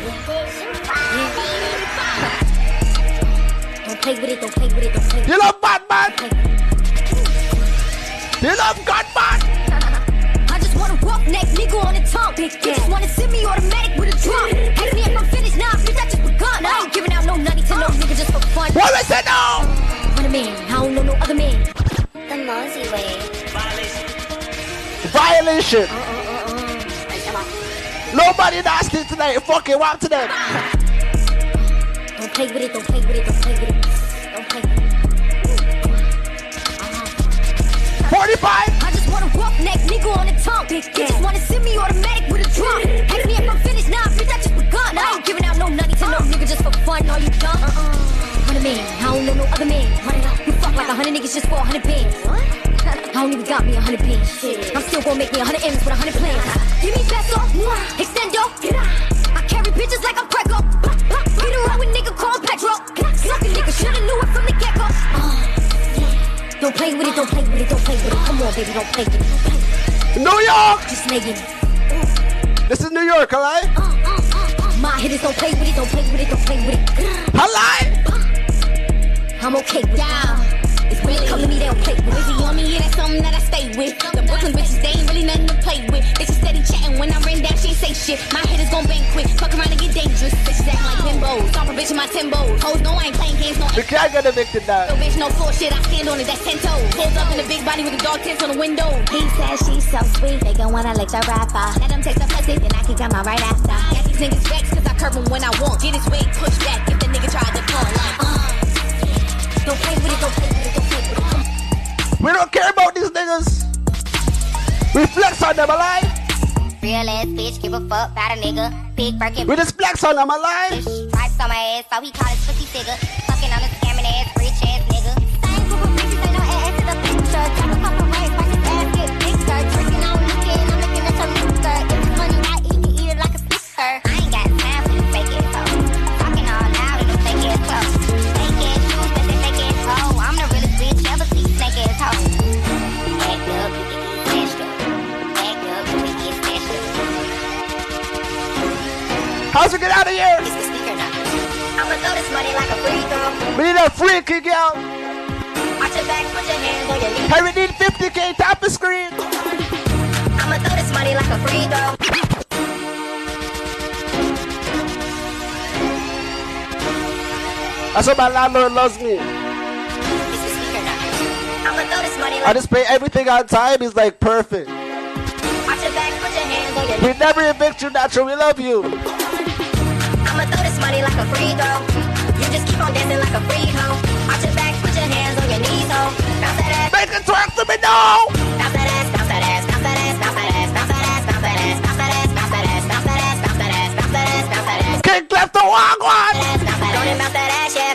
Don't play with it, don't play with it, don't play with it. You love Batman? You love Batman? rough neck nigga on the tongue. You just wanna send me automatic with a drum. Ask me if I'm finished, nah, bitch, I just begun. I ain't giving out no money to no nigga just for fun. What is it now? Want a man, I don't know no other man. The nosy way. Violation. Uh, uh, uh, Nobody nasty tonight. Fucking walk to them. Don't play with it, don't play with it, don't play with it. Don't play with it. 45. I just want a rough neck nigga on the tongue. You just wanna send me automatic with a drum. Ask me if I'm finished, nah, bitch, I just begun. I ain't giving out no nutty to no nigga just for fun. Are you dumb? Run a man, I don't know no other man. Run it up. You fuck like a hundred niggas just for a hundred bands. I don't even got me a hundred bands. I'm still gonna make me a hundred M's with a hundred plans. Give me peso, extendo. I carry bitches like I'm Prego. Get around with nigga called Petro. Suck a nigga, shoulda knew it from the get go. Don't play with it, don't play with it, don't play with it. Come on, baby, don't play with it. New York. Just nagging. This is New York, alright? My hitters don't play with it, don't play with it, don't play with it. Alright. I'm okay with it. It's when it come to me, they don't play with. Busy on me, yeah, that's something that I stay with. The Brooklyn bitches, they ain't really nothing to play with. Bitches steady chatting when I ran down, she ain't say shit. My head is gon' bang quick, fuck around and get dangerous. Bitches acting like bimbos, stop a bitch in my timbos. Hoes know I ain't playing games, no We can't get evicted now. No bitch, no floor shit, I stand on it, that's ten toes. Pulls up in the big body with the dog tents on the window. He says she's so sweet, they gon' wanna let your rapper. Let them taste the pussy, then I can come out right after. Got these niggas vexed, cause I curve 'em when I want. Get his weight, push back if the nigga tried to pull. Like, uh. Don't play with it, don't play with it, don't play with it. We don't care about these niggas. We flex on them, alive. Real ass bitch, give a fuck about a nigga. Big Birkin. We just flex on them, alive. Stripes on my ass, so he call his pussy figure. Fucking on a scamming ass, rich ass nigga. Same group of bitches, ain't no ass the picture. Drop a couple racks, watch his ass get bigger. Drinking on looking, I'm looking at your. If it's money, I eat, eat it like a. That's what my landlord loves me. I'ma throw this money I just pay everything on time. He's like perfect. Back, put your hands on your We never evict you, Natural. We love you. I'ma throw this money like a free throw. You just keep on dancing like a free hoe. Watch your back, put your hands on your knees, ho. Bounce that ass. Make it twerk for me now.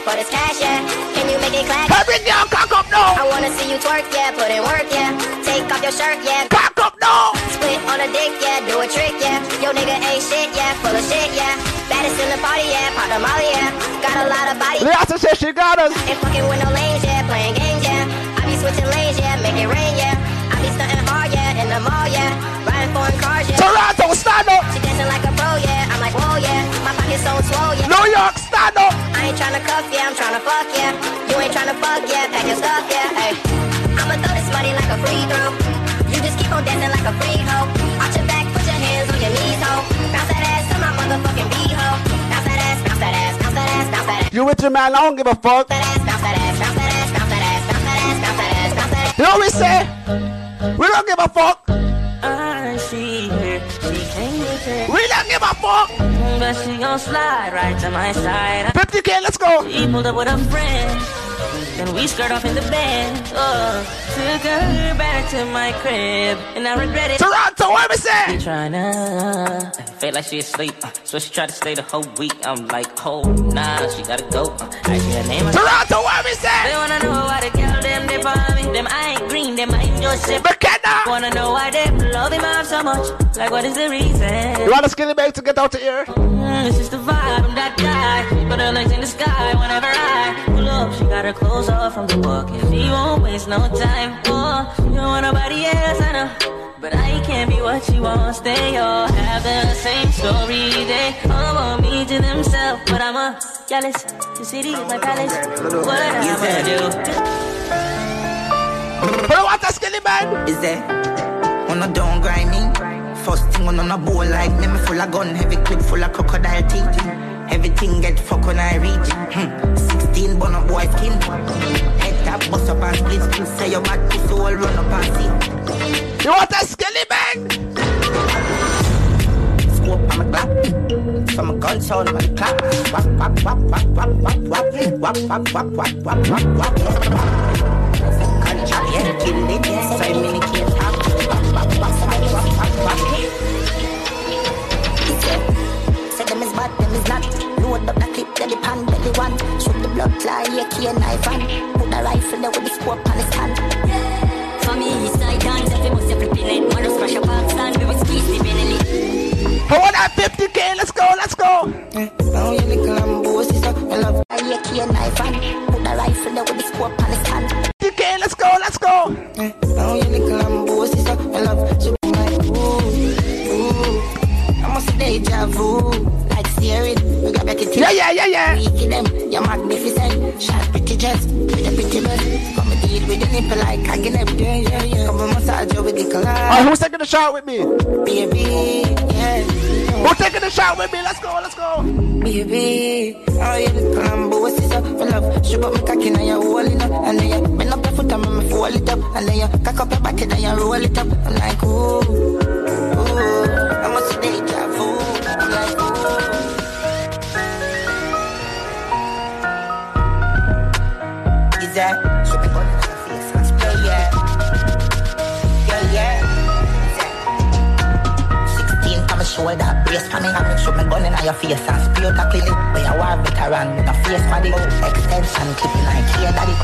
For this cash, yeah. Can you make it clap? Every girl cock up now. I wanna see you twerk, yeah, put in work, yeah. Take off your shirt, yeah. Cock up now. Split on a dick, yeah, do a trick, yeah. Yo nigga ain't shit, yeah, full of shit, yeah. Baddest in the party, yeah, pop the molly, yeah. Got a lot of body. Liata says she got us. Ain't fucking with no lanes, yeah, playing games, yeah. I be switching lanes, yeah, make it rain, yeah. I be stunting hard, yeah, in the mall, yeah. Riding foreign cars, yeah. Toronto, stand up. She dancing like a pro, yeah. I'm like, whoa, yeah. My pocket's so swole, yeah. New York, stand up. I ain't tryna cuff, yeah, I'm tryna fuck, yeah. You ain't tryna fuck, yeah, pack your stuff, yeah, hey. I'ma throw this money like a free throw. You just keep on dancing like a free hoe. Watch your back, put your hands on your knees, ho. Bounce that ass to my motherfucking beat, ho. Bounce that ass, bounce that ass, bounce that ass, bounce that ass. You with your man, I don't give a fuck. Bounce that ass, bounce that ass, bounce that ass, bounce that ass, bounce that ass, bounce that ass, bounce that ass. You know what we say? We don't give a fuck. Fuck. But she gon' slide right to my side. 50k, let's go. She pulled up with a friend. Then we skirt off in the bed. Oh, took her back to my crib. And I regret it. Toronto, what we say? She tryna feel like she asleep. Uh, so she tried to stay the whole week. I'm like, oh, nah, she gotta go. Uh, I see her name. Toronto, what we say? They wanna know why the girl them they me. Them I ain't green, them I ain't Joseph. McKenna. Wanna know why they love him up so much. Like, what is the reason? You wanna skinny bag to get out of here? Mm, it's just the vibe, I'm that guy. She put her legs in the sky whenever I pull up. She got her clothes off from the walk, and she won't waste no time. Oh, you don't want nobody else, I know. But I can't be what she wants. They all have the same story. They all want me to themselves, but I'm a jealous. The city is my palace. What am I do? Bro, what a skinny man? Is there? On a don't grind me. First thing on a bowl like me, me full of gun, heavy clip full of crocodile teeth. Everything get fucked when I reach. Hmm. 16 bun up boy skin. Head tap, bust up and split skin. Say your bad pussy all run up and see. You want a skelly bang? Scope on my clap. From a gun sound on my clap. Wap, wap, wap, wap, wap, wap, wap. Wap, wap, wap, wap, wap, wap, wap, wap. Control, yeah, kill Wap wap wap wap wap it can't happen. Wap, wap, wap, wap, wap, wap, wap. Load up the clip, then the pan, belly one. Shoot the blood fly, yeah, key and knife on. Put the rifle there with the scope on the stand. For me, east side dance, if you must have flipping it. Man, just crash a box stand, we will squeeze the belly. Hold that 50k, let's go, let's go. Eh, now you little lambo, sister, I love. Yeah, key and knife on. Put the rifle there with the scope on the stand. 50k, let's go, let's go. Eh, now you little lambo, sister, I love. So be my ooh, ooh. I must say deja vu, like steering. We it. Yeah, yeah, yeah, yeah. Weak them, you're magnificent. Sharp pretty dress, with a pretty breast. Come and deal with the nipple like hugging them. Yeah, yeah, yeah. Come and massage you with the collar. Alright, who's taking the shot with me? Baby, yeah. Who's taking the shot with me? Let's go, let's go. Baby, oh you little lambo, sister, for love. Shoot up my cocky now you hold it up, and then you bend up your foot and make me fold it up, and then you cock up your back and then you roll it up. I'm like ooh, ooh, I must say deja vu. Yeah, yeah yeah. Is that 16 on my shoulder, brace for me, and shoot me gun in your face and out a clinic. Where you war veteran with a face body, extension clipping like here daddy.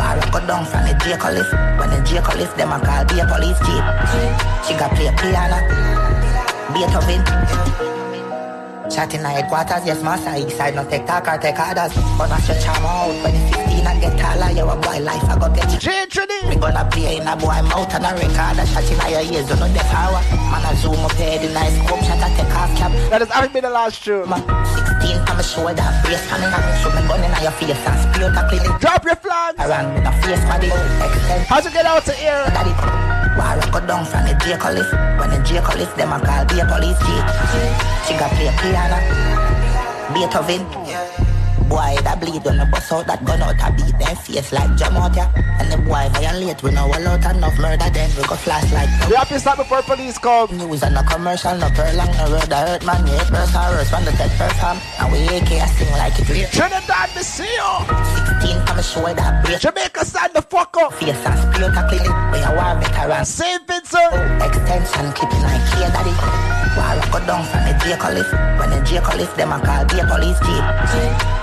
War I go down from the Draco lift. When the Draco lift, them a call be a police jeep. She got play piano, Beethoven. Chatting in headquarters, yes, master. East side, no take talk or take orders. Gonna stretch arm out when you 15 and get taller. You a boy life, I go get you. Trinity. We gonna play in a boy mouth and a record. Shot in your ears, don't know the power. Man, I zoom up here, the nice scope shot, I take off cap. That is having been the last tune. 16 on my shoulder, brace coming up. Shoot me gun in your face and out a clinic. Drop your flag. Around with a face body, extend. How's it get out to here? Daddy, War I go down from the Draco lift. When the Draco lift, them a call be a police jeep. She got play piano, Beethoven. Boy, that bleed when the bust out that gun out a beat them face like jam. And the boy violate, we know all out enough murder then we go flash like. We have to stop before police come. News and no commercial, no prolong, no road that hurt man. Yeah, person worse when the dead perform. And we AK a sing like it real. Trinidad, me see you. 16 on my shoulder, brace. Jamaica, stand the fuck up. Face and a clinic. We a war veteran. St. Vincent. Extension clipping like here daddy. War I go down from the Draco lift. When the Draco lift, them a call be police jeep.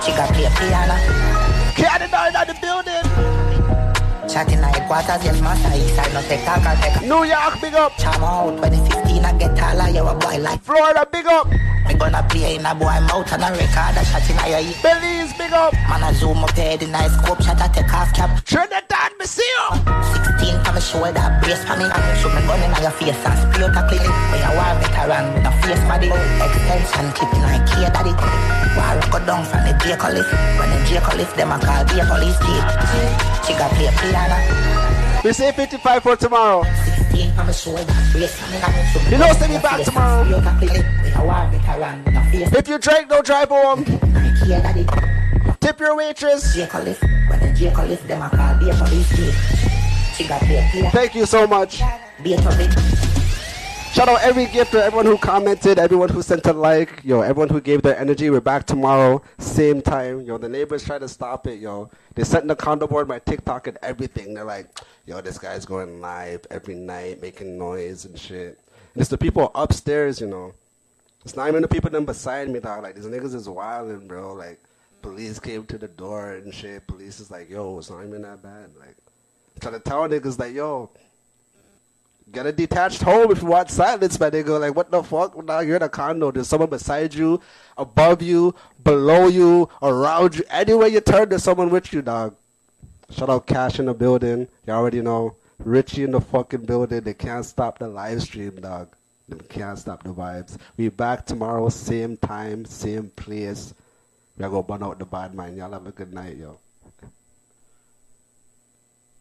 She got play piano. Canada in the building. Chatting in headquarters, yes, master. East side, no take or take. New York, big up. Charm out 2015, I get taller. You a boy like Florida, big up. Me gonna play in a boy mouth and a record. A shot in your ear. Belize, big up. Man, I zoom up here, the nice scope shot. I take off cap. Trinidad, me see you. 16 on my shoulder, brace for me. And shoot me gun in your face and spray out a clinic. We a war veteran with a face body. Extension clipping like here, daddy. War go down from the lift. When the lift, them a call a police jeep. She got play piano. We say 55 for tomorrow. You know, send me back tomorrow. If you drink, don't drive home. Tip your waitress. Thank you so much. Shout out every gifter, everyone who commented, everyone who sent a like, yo, everyone who gave their energy. We're back tomorrow, same time. Yo, the neighbors tried to stop it, yo. They sent the condo board my TikTok and everything. They're like, yo, this guy's going live every night, making noise and shit. And it's the people upstairs, you know. It's not even the people them beside me, dog. Like, these niggas is wilding, bro. Like, police came to the door and shit. Police is like, yo, it's not even that bad. Like, trying to tell niggas like, yo, get a detached home if you want silence. They go like, what the fuck? Now you're in a condo. There's someone beside you, above you, below you, around you. Anywhere you turn, there's someone with you, dog. Shout out Cash in the building. You already know. Richie in the fucking building. They can't stop the live stream, dog. They can't stop the vibes. We back tomorrow, same time, same place. We are gonna burn out the bad man. Y'all have a good night, yo.